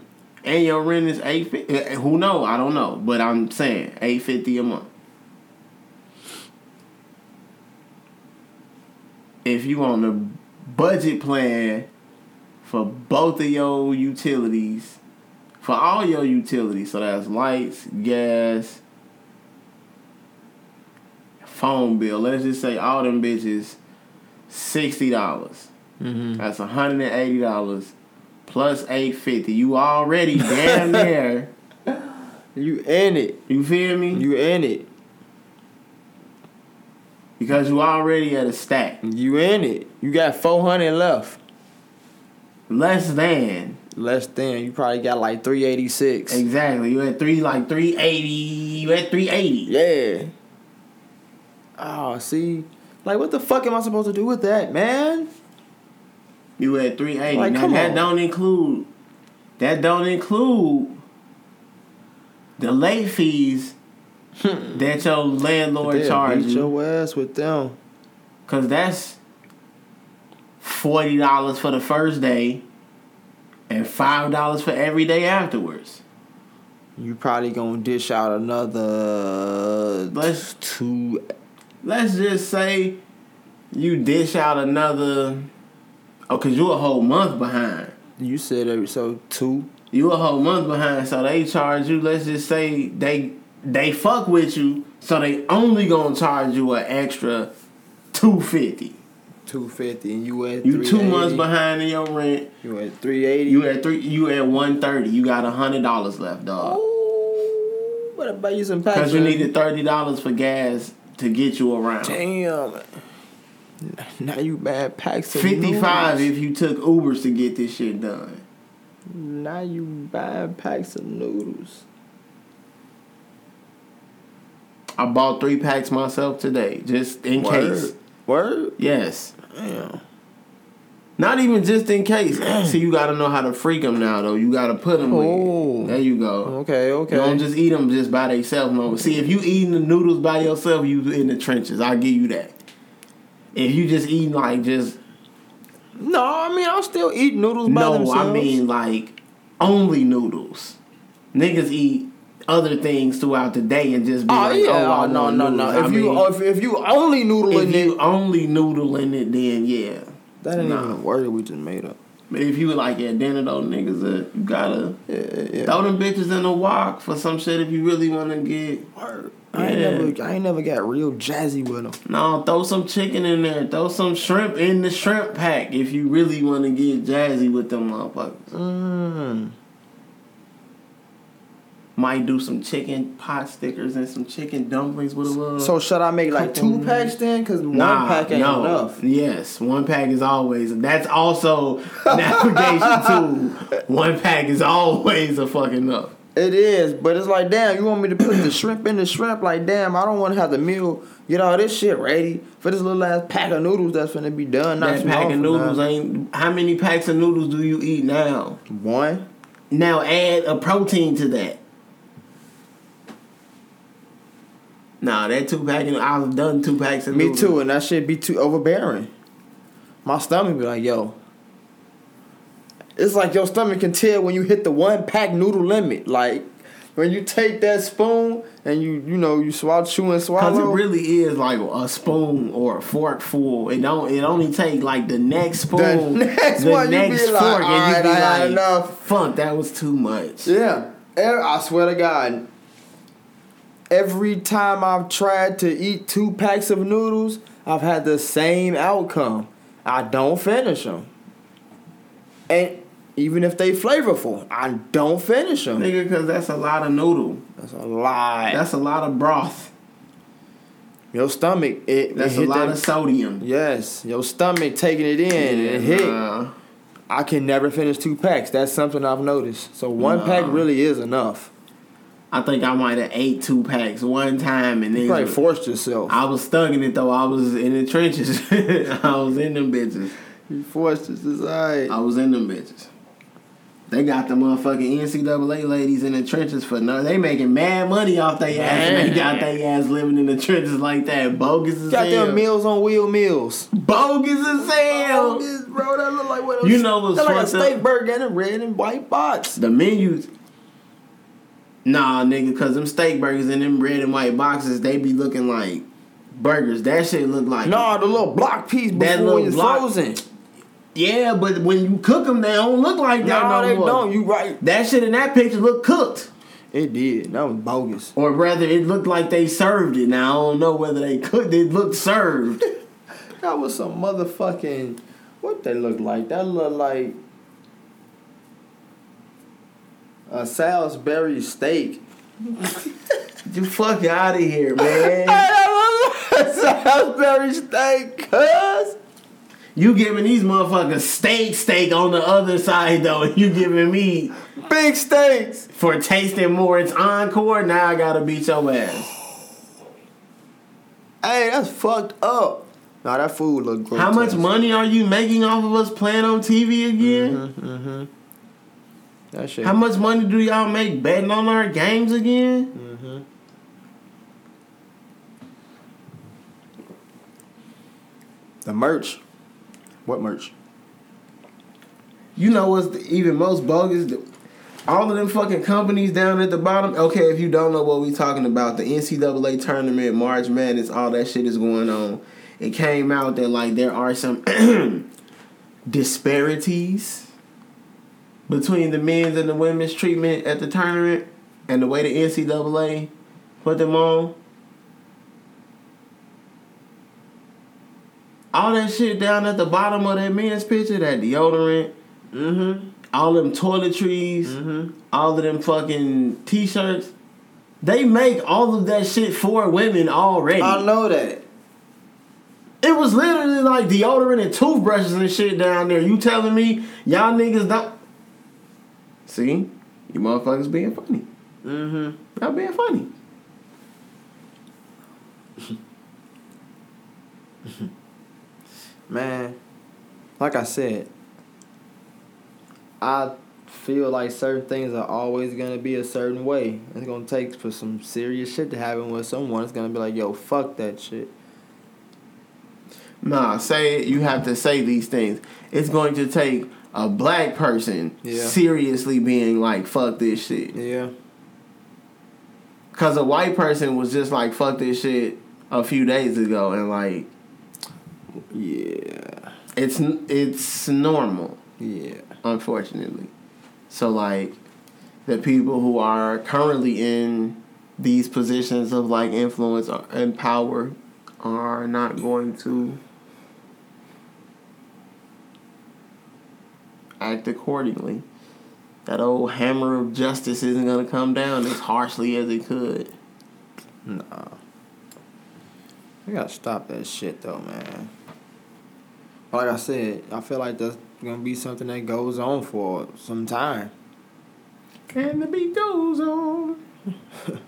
And your rent is eight fifty. Eh, eh, who know? I don't know, but I'm saying eight fifty a month. If you on the budget plan for both of your utilities, for all your utilities, so that's lights, gas, phone bill. Let's just say all them bitches, sixty dollars. Mm-hmm. That's hundred and eighty dollars plus eight fifty. You already damn there. You in it. You feel me? You in it. Because you already at a stack. You in it. You got 400 left. Less than Less than. You probably got like 386. exactly. You at three like three eighty. You at three eighty. Yeah. Oh, see, like what the fuck am I supposed to do with that, man? You at three eighty. Like, now that on. don't include that don't include the late fees that your landlord They'll charge beat you. your ass with them. Cause that's forty dollars for the first day and five dollars for every day afterwards. You probably gonna dish out another Let's- two. Let's just say you dish out another oh cause you a whole month behind. You said every so two. You a whole month behind, so they charge you. Let's just say they they fuck with you, so they only gonna charge you an extra two fifty. Two fifty, and you at You two months behind in your rent. You at three eighty. You at three. You at one thirty. You got a hundred dollars left, dog. Oh, better buy you some packs. Because you needed thirty dollars for gas to get you around. Damn. Now you bad packs of Fifty five if you took Ubers to get this shit done. Now you bad packs of noodles. I bought three packs myself today, just in case. Word. Yes. Damn. Not even just in case. See, you got to know how to freak them now, though. You got to put them. Oh. There you go. Okay. Okay. You don't just eat them just by themselves. No. See, if you eating the noodles by yourself, you in the trenches. I'll give you that. If you just eating like just no, I mean I'll still eat noodles by no. I mean like only noodles. Niggas eat other things throughout the day and just be Oh like, yeah, oh, oh, no, no, no. If I you mean, if, if you only noodling if it, you only noodling it, then yeah. that ain't nah. even a word we just made up. But if you were like at dinner though, niggas, uh, you gotta Yeah, yeah. yeah. throw them bitches in the wok for some shit if you really want to get. Word. I ain't Yeah. never, I ain't never got real jazzy with them. No, throw some chicken in there. Throw some shrimp in the shrimp pack if you really want to get jazzy with them motherfuckers. Mm. Might do some chicken pot stickers and some chicken dumplings with a little. So should I make like two packs then? Cause one Nah, pack ain't no. enough. Yes, one pack is always. That's also navigation too. One pack is always a fucking enough. It is, but it's like, damn, you want me to put the shrimp in the shrimp? Like, damn, I don't want to have the meal, get all this shit ready for this little ass pack of noodles that's gonna be done. Not That pack of noodles now. ain't. How many packs of noodles do you eat now? One. Now add a protein to that. Nah, that two pack. and I've done two packs of Me noodles. too, and that shit be too overbearing. My stomach be like, yo. It's like your stomach can tell when you hit the one pack noodle limit. Like when you take that spoon and you you know you swallow, chew and swallow. Cause it really is like a spoon or a fork full. It don't. It only take like the next spoon, The next the one, you next be like, fork, and you be I like, enough." "Fuck, that was too much." Yeah, I swear to God. Every time I've tried to eat two packs of noodles, I've had the same outcome. I don't finish them, and even if they flavorful, I don't finish them. Nigga, cause that's a lot of noodle. That's a lot. That's a lot of broth. your stomach. It, That's it a lot that- of sodium. Yes, your stomach taking it in and it hit. Nah. I can never finish two packs. That's something I've noticed. So one Nah. pack really is enough. I think I might have ate two packs one time, and You then probably forced yourself. I was stuck in it though. I was in the trenches. I was in them bitches. You forced it. It's alright. I was in them bitches. They got the motherfucking NCAA ladies in the trenches for nothing. They making mad money off their ass, and they got their ass living in the trenches like that. Bogus as Got hell. them meals on wheel meals. Bogus as hell. Bogus, bro, that look like what? You know what's that like a fucked up? steak burger in a red and white box. The menus. Nah, nigga, cause them steak burgers in them red and white boxes, they be looking like burgers. That shit look like Nah, the little block piece That before little it's block- frozen. Yeah, but when you cook them, they don't look like that Nah, no they more. don't. You right. That shit in that picture look cooked. It did. That was bogus. Or rather, it looked like they served it. Now, I don't know whether they cooked it. looked served. That was some motherfucking. What they look like? That look like a Salisbury steak. you fuck out of here, man. Salisbury steak, cuz. you giving these motherfuckers steak steak on the other side, though. and You giving me Big steaks. for tasting more. It's encore. Now I gotta beat your ass. Hey, that's fucked up. Nah, that food look grotesque. How much money are you making off of us playing on TV again? Mm-hmm, mm-hmm. That shit. How much money do y'all make betting on our games again? Mm-hmm. The merch. What merch? You know what's the, even most bogus? All of them fucking companies down at the bottom. Okay, if you don't know what we talking about, the NCAA tournament, March Madness, all that shit is going on. It came out that like there are some disparities between the men's and the women's treatment at the tournament and the way the NCAA put them on. All that shit down at the bottom of that men's picture, that deodorant, Mm-hmm. all them toiletries, Mm-hmm. all of them fucking t-shirts. They make all of that shit for women already. I know that. It was literally like deodorant and toothbrushes and shit down there. You telling me y'all niggas don't? See, you motherfuckers being funny. Mm-hmm. Not being funny. Man, like I said, I feel like certain things are always gonna be a certain way. It's gonna take for some serious shit to happen with someone. It's gonna be like, yo, fuck that shit. Nah, say it. You have to say these things. It's going to take a black person Yeah. seriously being like, "Fuck this shit." Yeah. Cause a white person was just like, "Fuck this shit" a few days ago, and like, Yeah. it's it's normal. Yeah. unfortunately. So like the people who are currently in these positions of like influence and power are not going to act accordingly. That old hammer of justice isn't going to come down as harshly as it could. Nah. We gotta stop that shit though, man. Like I said, I feel like that's gonna be something that goes on for some time. And the beat goes on.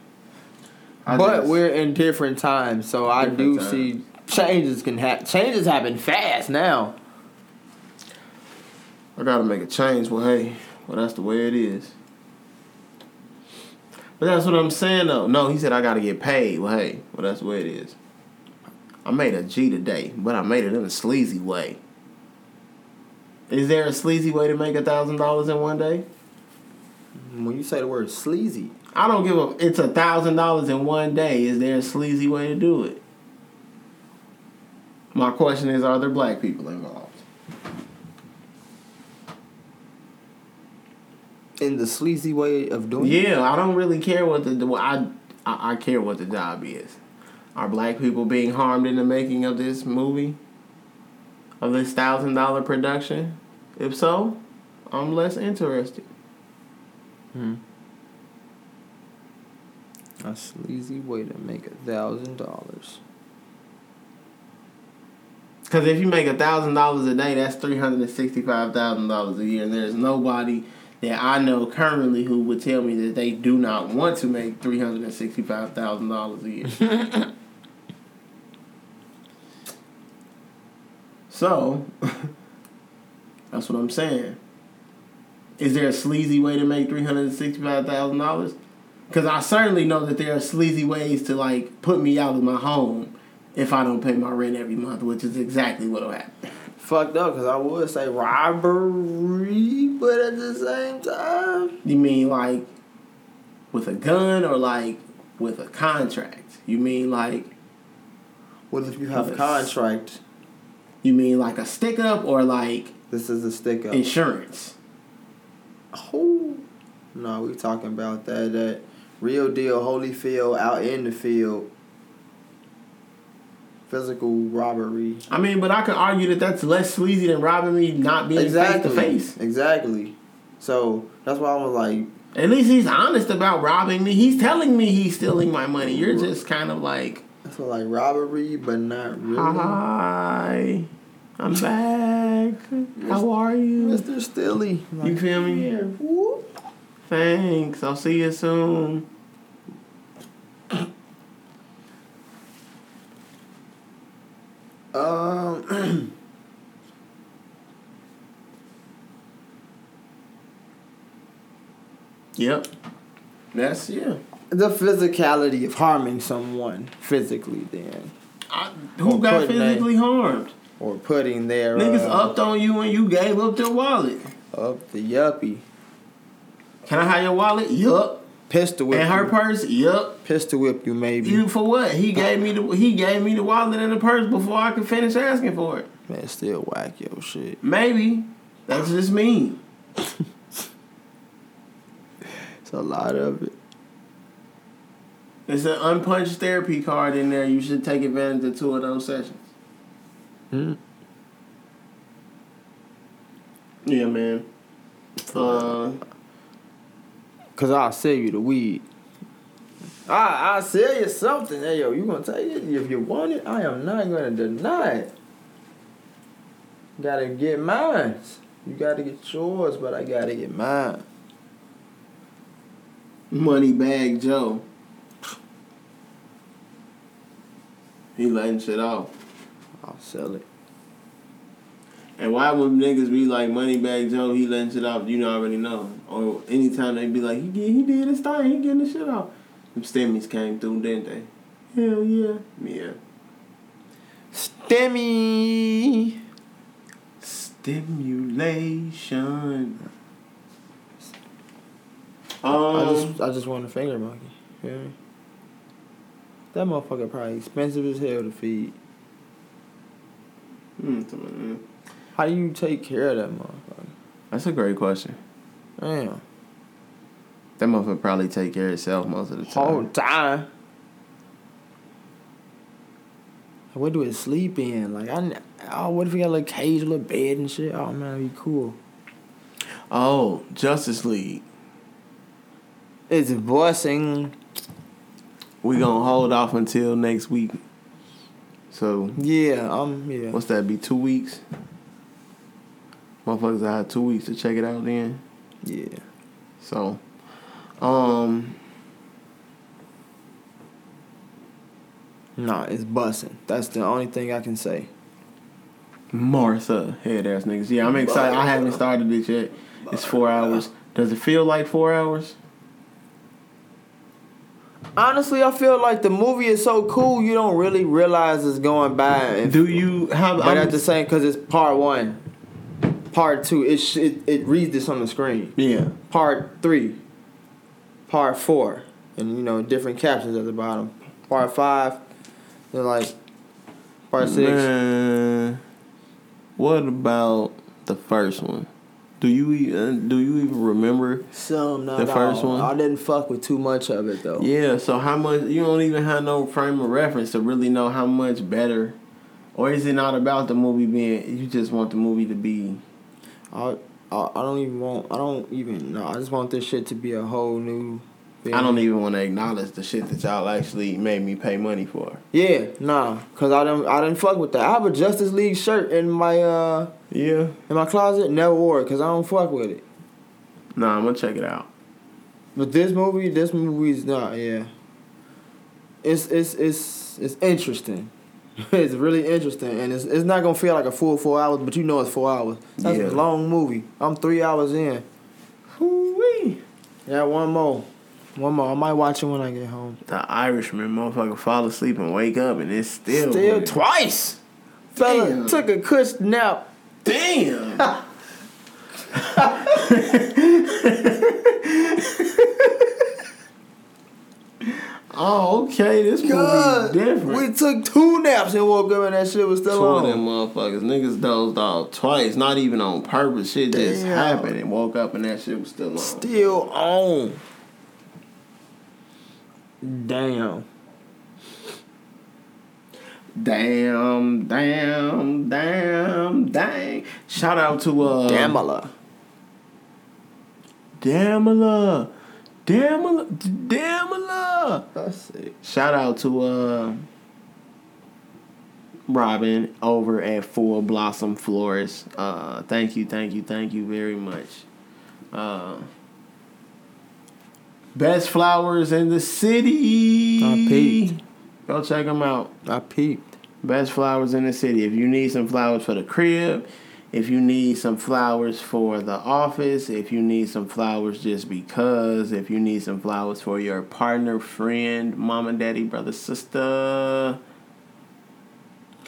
But just- we're in different times, so I do Different see changes can happen. Changes happen fast now. I gotta make a change. Well, hey, well that's the way it is. But that's what I'm saying though. No, he said I gotta get paid. Well, hey, well that's the way it is. I made a G today, but I made it in a sleazy way. Is there a sleazy way to make a thousand dollars in one day? When you say the word sleazy, I don't give a. It's a thousand dollars in one day. Is there a sleazy way to do it? My question is, are there black people involved? In the sleazy way of doing it, Yeah, I don't really care what the I, I I care what the job is. Are black people being harmed in the making of this movie? Of this thousand dollar production? If so, I'm less interested. Hmm. a sleazy way to make a thousand dollars. Because if you make a thousand dollars a day, that's three hundred and sixty-five thousand dollars a year, and there's nobody that I know currently who would tell me that they do not want to make three hundred and sixty-five thousand dollars a year. so, that's what I'm saying. Is there a sleazy way to make three hundred and sixty-five thousand dollars? Because I certainly know that there are sleazy ways to like put me out of my home if I don't pay my rent every month, which is exactly what'll happen. Fucked up, cause I would say robbery, but at the same time, You mean like with a gun or like with a contract? You mean like what if you have a contract? you mean like a stick up or like This is a stick up. insurance? Oh, no, we talking about that that real deal Holyfield out in the field. Physical robbery. I mean, but I could argue that that's less sleazy than robbing me not being face to Exactly. face. Exactly. So that's why I was like, At least he's honest about robbing me. He's telling me he's stealing my money. You're just kind of like, that's what like robbery, but not really. hi, I'm back. How are you? Mr. Stilly. You feel me? Yeah. Thanks. I'll see you soon. Um, Yep. That's yeah. the physicality of harming someone physically, then, I, who Or got physically harmed? or putting their Niggas uh, upped on you and you gave up your wallet. up the yuppie Can I have your wallet? Yup. Pistol whip. And her you. purse? Yup. pistol whip you maybe. You for what? He gave me the he gave me the wallet and the purse before I could finish asking for it. Man, still whack yo shit. Maybe. That's just me. It's a lot of it. It's an unpunched therapy card in there. You should take advantage of two of those sessions. Hmm. Yeah, man. Uh, Cause I'll sell you the weed. I I'll sell you something. Hey yo, you gonna take it? If you want it, I am not gonna deny it. Gotta get mine. You gotta get yours, but I gotta get mine. Money Bag Joe. He letting shit off. I'll sell it. And why would niggas be like Moneybag Joe? He letting shit off. You know, already know. Or anytime they be like, he get, he did his thing. He getting the shit off. Them stimmies came through, didn't they? Hell yeah, yeah. Stimmy. Stimulation. I Um, just I just want a finger monkey. Me? That motherfucker probably expensive as hell to feed. hmm, mm, How do you take care of that motherfucker? that's a great question. Damn. That motherfucker probably take care of itself most of the time. Whole time. What do it sleep in? Like I, oh, what if we got like cage, a little bed and shit? Oh man, that'd be cool. Oh, Justice League. It's a blessing. We gonna hold off until next week. So Yeah, um, yeah. what's that? Be two weeks. Motherfuckers, I had two weeks to check it out. Then Yeah. so, um, Nah, it's bussing. That's the only thing I can say. Martha, head ass niggas. Yeah, I'm excited. I haven't started it yet. It's four hours. Does it feel like four hours? Honestly, I feel like the movie is so cool you don't really realize it's going by. Do you have? but at the same, cause it's part one, part two. It sh- it it reads this on the screen. yeah. Part three, part four, and you know different captions at the bottom. Part five, then like part six. Man, what about the first one? Do you even uh, do you even remember? Some not The first all. one? I didn't fuck with too much of it though. Yeah. So how much? You don't even have no frame of reference to really know how much better, or is it not about the movie being? You just want the movie to be. I, I I don't even want. I don't even. No, I just want this shit to be a whole new. I don't even want to acknowledge the shit that y'all actually made me pay money for. Yeah, nah, cause I didn't. I didn't fuck with that. I have a Justice League shirt in my uh Yeah. in my closet. Never wore it cause I don't fuck with it. Nah, I'm gonna check it out. But this movie, this movie's not. Yeah. It's it's it's it's interesting. it's really interesting, and it's it's not gonna feel like a full four hours, but you know it's four hours. That's Yeah. a long movie. I'm three hours in. Hoo-wee. Yeah, one more, one more. I might watch it when I get home. The Irishman motherfucker fall asleep and wake up and it's still Still there. twice. Fella Damn. took a cush nap. Damn. oh, okay. This God, movie different. we took two naps and woke up and that shit was still Two of them on. motherfuckers. Niggas dozed off twice, not even on purpose. Shit just Damn. happened and woke up and that shit was still on. Still on. Damn. Damn, damn, damn, dang. Shout out to uh Damala. Damala. Damala. Damala. That's sick. Shout out to uh Robin over at Full Blossom Florist. Uh thank you, thank you, thank you very much. Uh Best flowers in the city. I peeped. Go check them out. I peeped. Best flowers in the city. If you need some flowers for the crib, if you need some flowers for the office, if you need some flowers just because, if you need some flowers for your partner, friend, mom and daddy, brother, sister,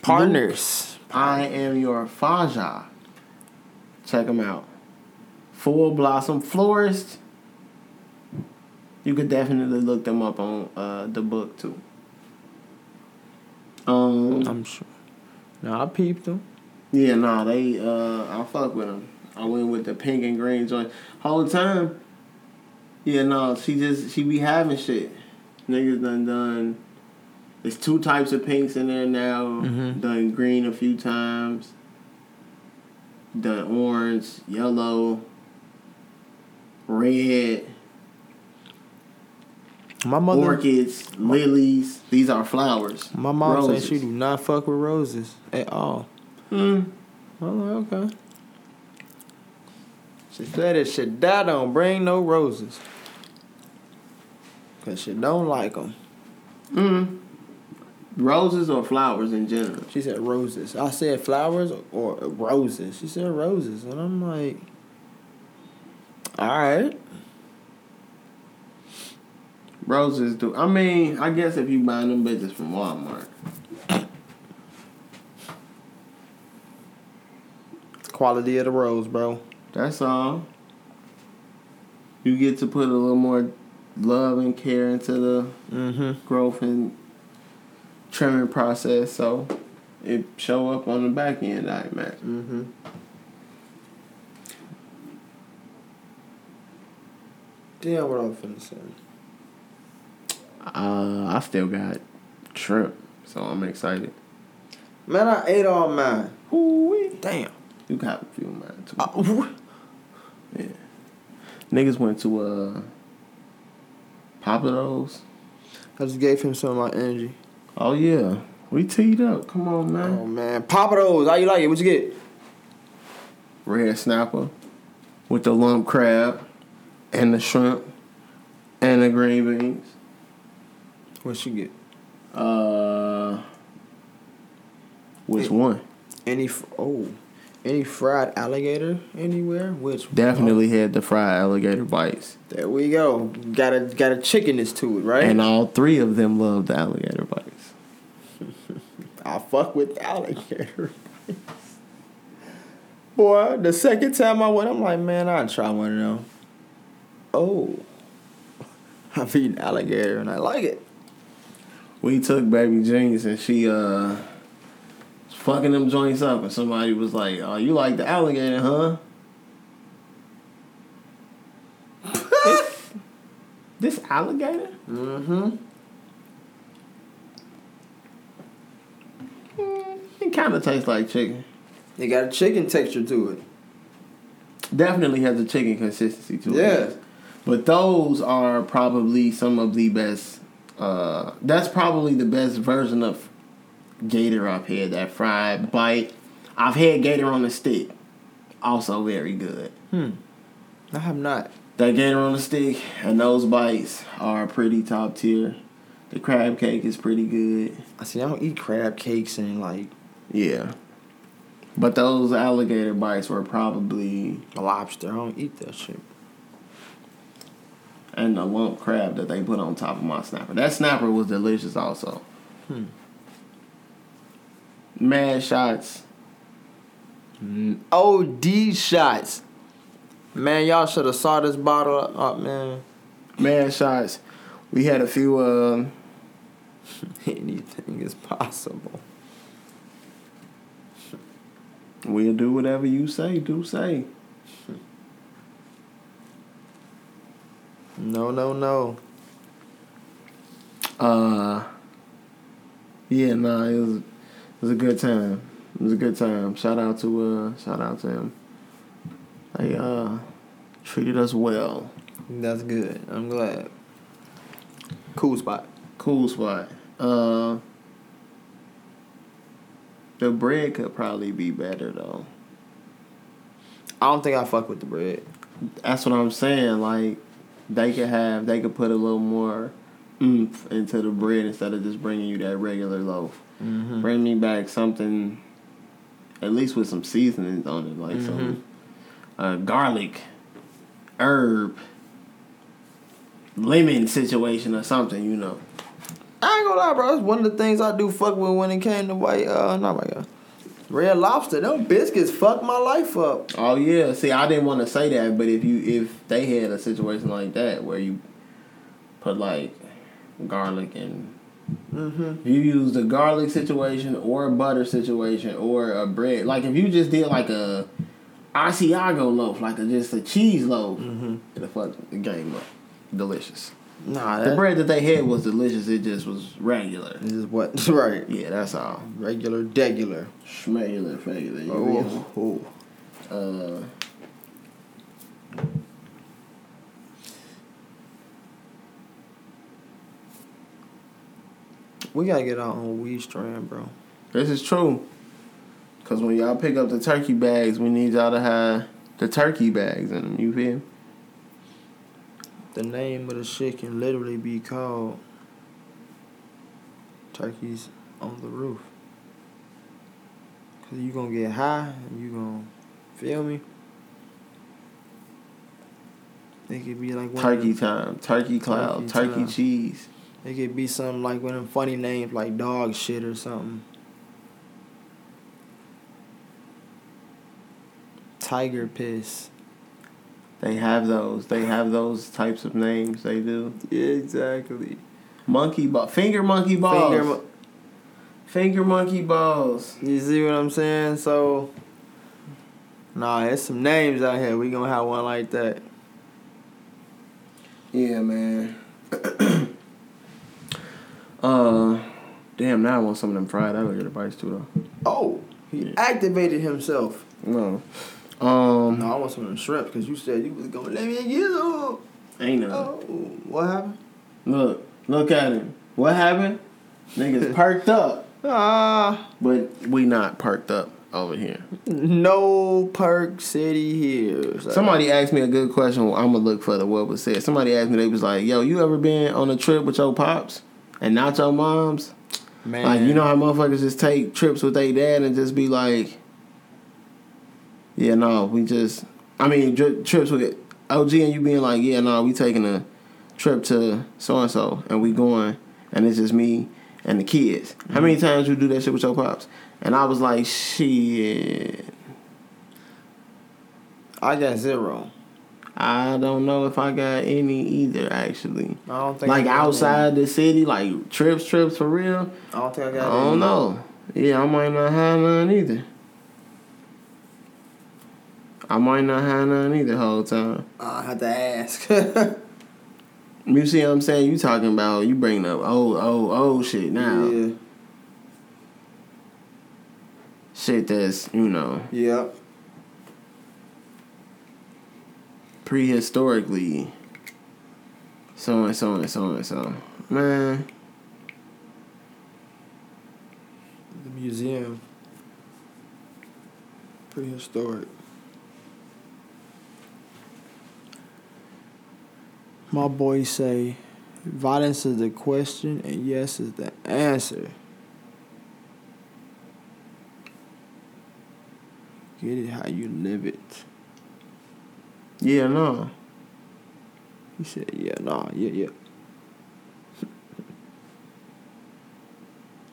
Partners. I am your Faja. Check them out. Full Blossom Florist. You could definitely look them up on uh, the book too. Um, I'm sure. No, I peeped them. Yeah, nah, they. Uh, I fuck with them. I went with the pink and green joint whole time. Yeah, no, she just she be having shit. Niggas done done. There's two types of pinks in there now. Mhm. Done green a few times. Done orange, yellow, red, My mother. orchids, lilies. These are flowers. My mom Roses. said she do not fuck with roses at all. Hmm. I'm like, okay. She said it should die don't bring no roses. Cause she don't like them. Mm. Roses or flowers in general. She said roses. I said flowers or roses. She said roses, and I'm like, all right. Roses do. I mean, I guess if you buy them bitches from Walmart. Quality of the rose, bro. That's all. You get to put a little more love and care into the Mm-hmm. growth and trimming process, so it show up on the back end. I imagine. Mm-hmm. Damn, what I'm finna say. Uh, I still got shrimp, so I'm excited. Man, I ate all mine. Ooh, Damn. You got a few of mine too. Uh. Yeah. Niggas went to uh Pappadeaux's. I just gave him some of my energy. Oh yeah. We teed up. Come on, man. Oh man, Pappadeaux. How you like it? What you get? Red snapper with the lump crab and the shrimp and the green beans. What you get? Uh which one? Any oh, any fried alligator anywhere? Which Definitely had the fried alligator bites. there we go. Got a got a chickenness to it, right? And all three of them loved the alligator bites. I fuck with alligator. Bites. Boy, the second time I went, I'm like, man, I'll try one of them. Oh, I've eaten alligator and I like it. We took baby jeans and she uh fucking them joints up and somebody was like, Oh, you like the alligator, huh? this, this alligator? Mm-hmm. It kinda tastes like chicken. It got a chicken texture to it. Definitely has a chicken consistency to Yeah. it. But those are probably some of the best uh that's probably the best version of gator I've had, that fried bite. I've had gator on the stick. Also very good. Hmm. I have not. That gator on the stick and those bites are pretty top tier. The crab cake is pretty good. I see. I don't eat crab cakes and like Yeah. But those alligator bites were probably a lobster. I don't eat that shit. and the lump crab that they put on top of my snapper. That snapper was delicious also. Hmm. Mad shots. OD shots. Man, y'all should have saw this bottle up, man. Mad shots. We had a few uh Anything is possible. we'll do whatever you say, do say. No, no, no. Uh Yeah, nah, it was was a good time. It was a good time. Shout out to uh shout out to him. They uh treated us well. That's good. I'm glad. Cool spot. Cool spot. Uh the bread could probably be better though. I don't think I fuck with the bread. That's what I'm saying. Like they could have, they could put a little more oomph into the bread instead of just bringing you that regular loaf. Mm-hmm. Bring me back something, at least with some seasonings on it, like some uh, garlic, herb, lemon situation or something. You know. I ain't gonna lie, bro. That's one of the things I do fuck with when it came to white. Uh, not white. Uh, Red Lobster. Them biscuits fucked my life up. Oh yeah. See, I didn't want to say that, but if you if they had a situation like that where you put like garlic and Mm-hmm. you use the garlic situation or a butter situation or a bread, like if you just did like a Asiago loaf, like a, just a cheese loaf, Mm-hmm. it'll fuck the game up. Delicious. Nah, The bread that they had was delicious. It just was regular. this is what right. Yeah, that's all. Regular, degular. Schmegular, regular. Oh, oh. Uh, We gotta get our own weed strand, bro. This is true. Cause when y'all pick up the turkey bags, we need y'all to have the turkey bags in them. You feel? The name of the shit can literally be called Turkeys on the Roof. Cause you gonna get high and you gonna feel me? It could be like Turkey time, turkey cloud, Turkey turkey cheese. It could be something like one of them funny names like dog shit or something. Tiger piss. They have those. They have those types of names. They do. Yeah, exactly. Monkey ball, finger monkey balls, Finger finger, monkey balls. You see what I'm saying? So, nah, there's some names out here. We gonna have one like that. Yeah, man. uh, damn. Now I want some of them fried I don't alligator bites too, though. Oh, he Yeah. activated himself. No. Um, No, I want some of them shrimp because you said you was gonna let me get them. ain't no. Oh, what happened? Look, look at him. What happened? Niggas perked up, Ah, but we not perked up over here. no Perk City here. So- Somebody asked me a good question. I'm gonna look for the what was said. Somebody asked me. They was like, "Yo, you ever been on a trip with your pops and not your moms? man, Like, you know how motherfuckers just take trips with their dad and just be like, yeah, no, we just. I mean, dri- trips with OG and you being like, yeah, no, we taking a trip to so and so and we going and it's just me and the kids. How many mm-hmm. times you do that shit with your pops? And I was like, shit. I got zero. I don't know if I got any either, actually. I don't think I Like got any. outside the city, like trips, trips for real. I don't think I got. I don't any. know. Yeah, I might not have none either. I might not have none either whole time. Ah, I have to ask. You see what I'm saying? You talking about you bringing up old, old, old shit now. Yeah. Shit that's you know Yep. Prehistorically. So and so and so and so. Man, The museum. Prehistoric. My boys say, violence is the question and yes is the answer. Get it how you live it. Yeah, no. He said, yeah, nah, yeah, yeah.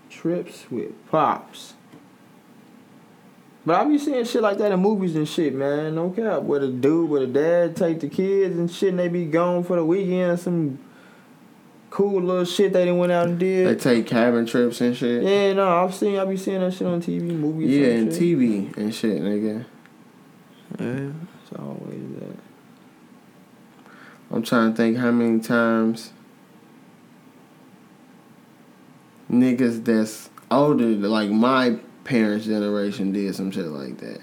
Trips with pops. But I be seeing shit like that in movies and shit, man. No cap. Where the dude, where the dad take the kids and shit, and they be gone for the weekend. Some cool little shit they done went out and did. They take cabin trips and shit. Yeah, no, I've seen, I be seeing that shit on TV, movies. Yeah, and and shit. TV and shit, nigga. Yeah, it's always that. I'm trying to think how many times niggas that's older, like my parents' generation, did some shit like that.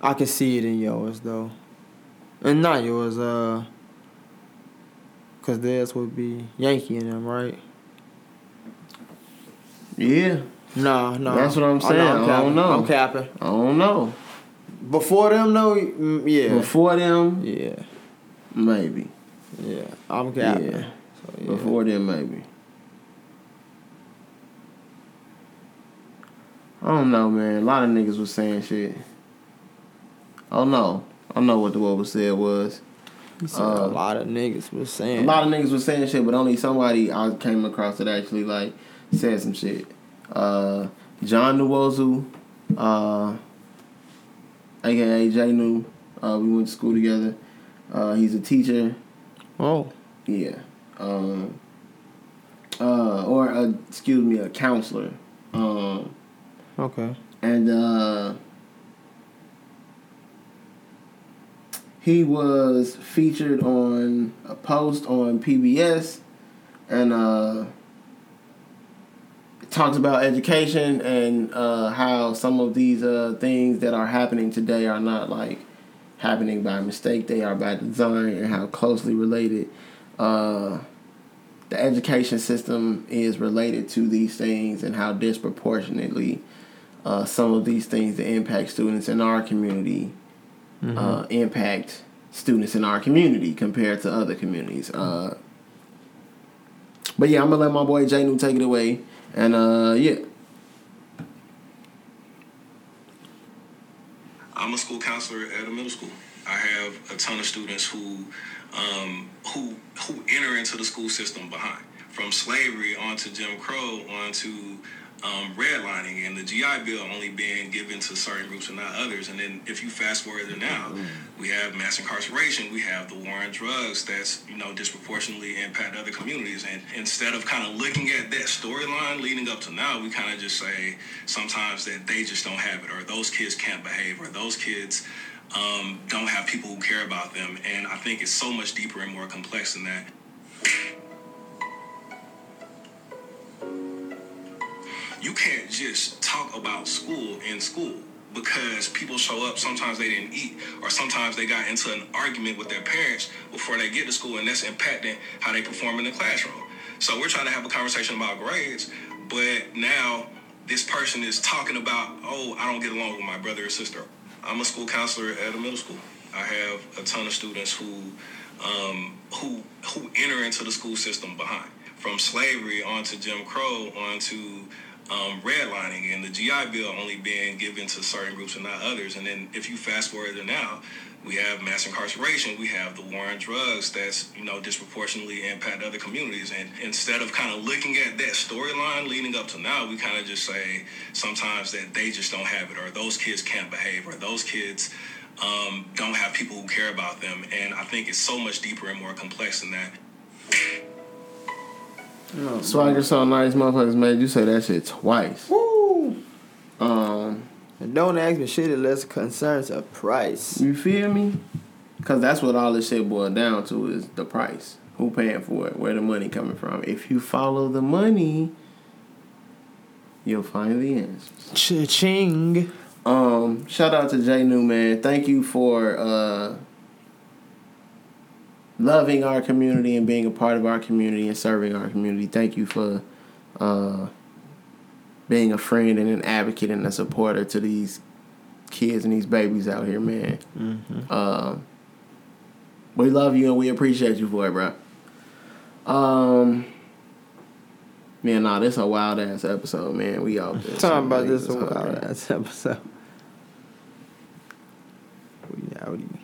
I can see it in yours though, and not yours. Uh, cause theirs would be Yankee in them, right? Yeah, No, no. That's what I'm Oh, saying. I don't know. I'm capping. I don't know. Before them though, mm, yeah. Before them, yeah, maybe. Yeah, I'm capping. Yeah. So, yeah. Before them, maybe. I don't know, man. A lot of niggas was saying shit. I don't know. I don't know what the what was said was. Uh, a lot of niggas was saying. A lot of niggas was saying shit, but only somebody I came across that actually like said some shit. Uh, John Nwosu, uh, aka J New. Uh, we went to school together. Uh, he's a teacher. Oh, Yeah. Um, uh, or uh, excuse me, a counselor. Um, okay. and uh, he was featured on a post on PBS, and uh, talks about education and uh, how some of these uh, things that are happening today are not like happening by mistake; they are by design, and how closely related. Uh, the education system is related to these things and how disproportionately uh, some of these things that impact students in our community uh, impact students in our community compared to other communities. Uh, but yeah, I'm gonna let my boy J New take it away, and uh, yeah, I'm a school counselor at a middle school. I have a ton of students who um, who who enter into the school system behind, from slavery onto Jim Crow onto um, redlining and the GI Bill only being given to certain groups and not others. And then if you fast forward to now, we have mass incarceration, we have the war on drugs that's you know disproportionately impact other communities. And instead of kind of looking at that storyline leading up to now, we kind of just say sometimes that they just don't have it, or those kids can't behave, or those kids um, don't have people who care about them. And I think it's so much deeper and more complex than that. You can't just talk about school in school because people show up, sometimes they didn't eat, or sometimes they got into an argument with their parents before they get to school, and that's impacting how they perform in the classroom. So we're trying to have a conversation about grades, but now this person is talking about, oh, I don't get along with my brother or sister. I'm a school counselor at a middle school. I have a ton of students who um, who who enter into the school system behind, from slavery onto Jim Crow onto um, redlining and the GI Bill only being given to certain groups and not others. And then if you fast forward to now, we have mass incarceration, we have the war on drugs that's you know disproportionately impact other communities. And instead of kind of looking at that storyline leading up to now, we kind of just say sometimes that they just don't have it, or those kids can't behave, or those kids um, don't have people who care about them. And I think it's so much deeper and more complex than that. Swagger so nice, motherfuckers made you say that shit twice. Woo! Um, And don't ask me shit unless it concerns a price. you feel me? Cause that's what all this shit boiled down to is the price. Who paying for it? Where the money coming from? If you follow the money, you'll find the answers. Cha-ching. Um, shout out to J New man. Thank you for uh loving our community and being a part of our community and serving our community. Thank you for uh, being a friend and an advocate and a supporter to these kids and these babies out here, man. Mm-hmm. Uh, we love you and we appreciate you for it, bro. Um, man, nah, this a wild ass episode, man. We all talking so about this a wild ass episode. We out here.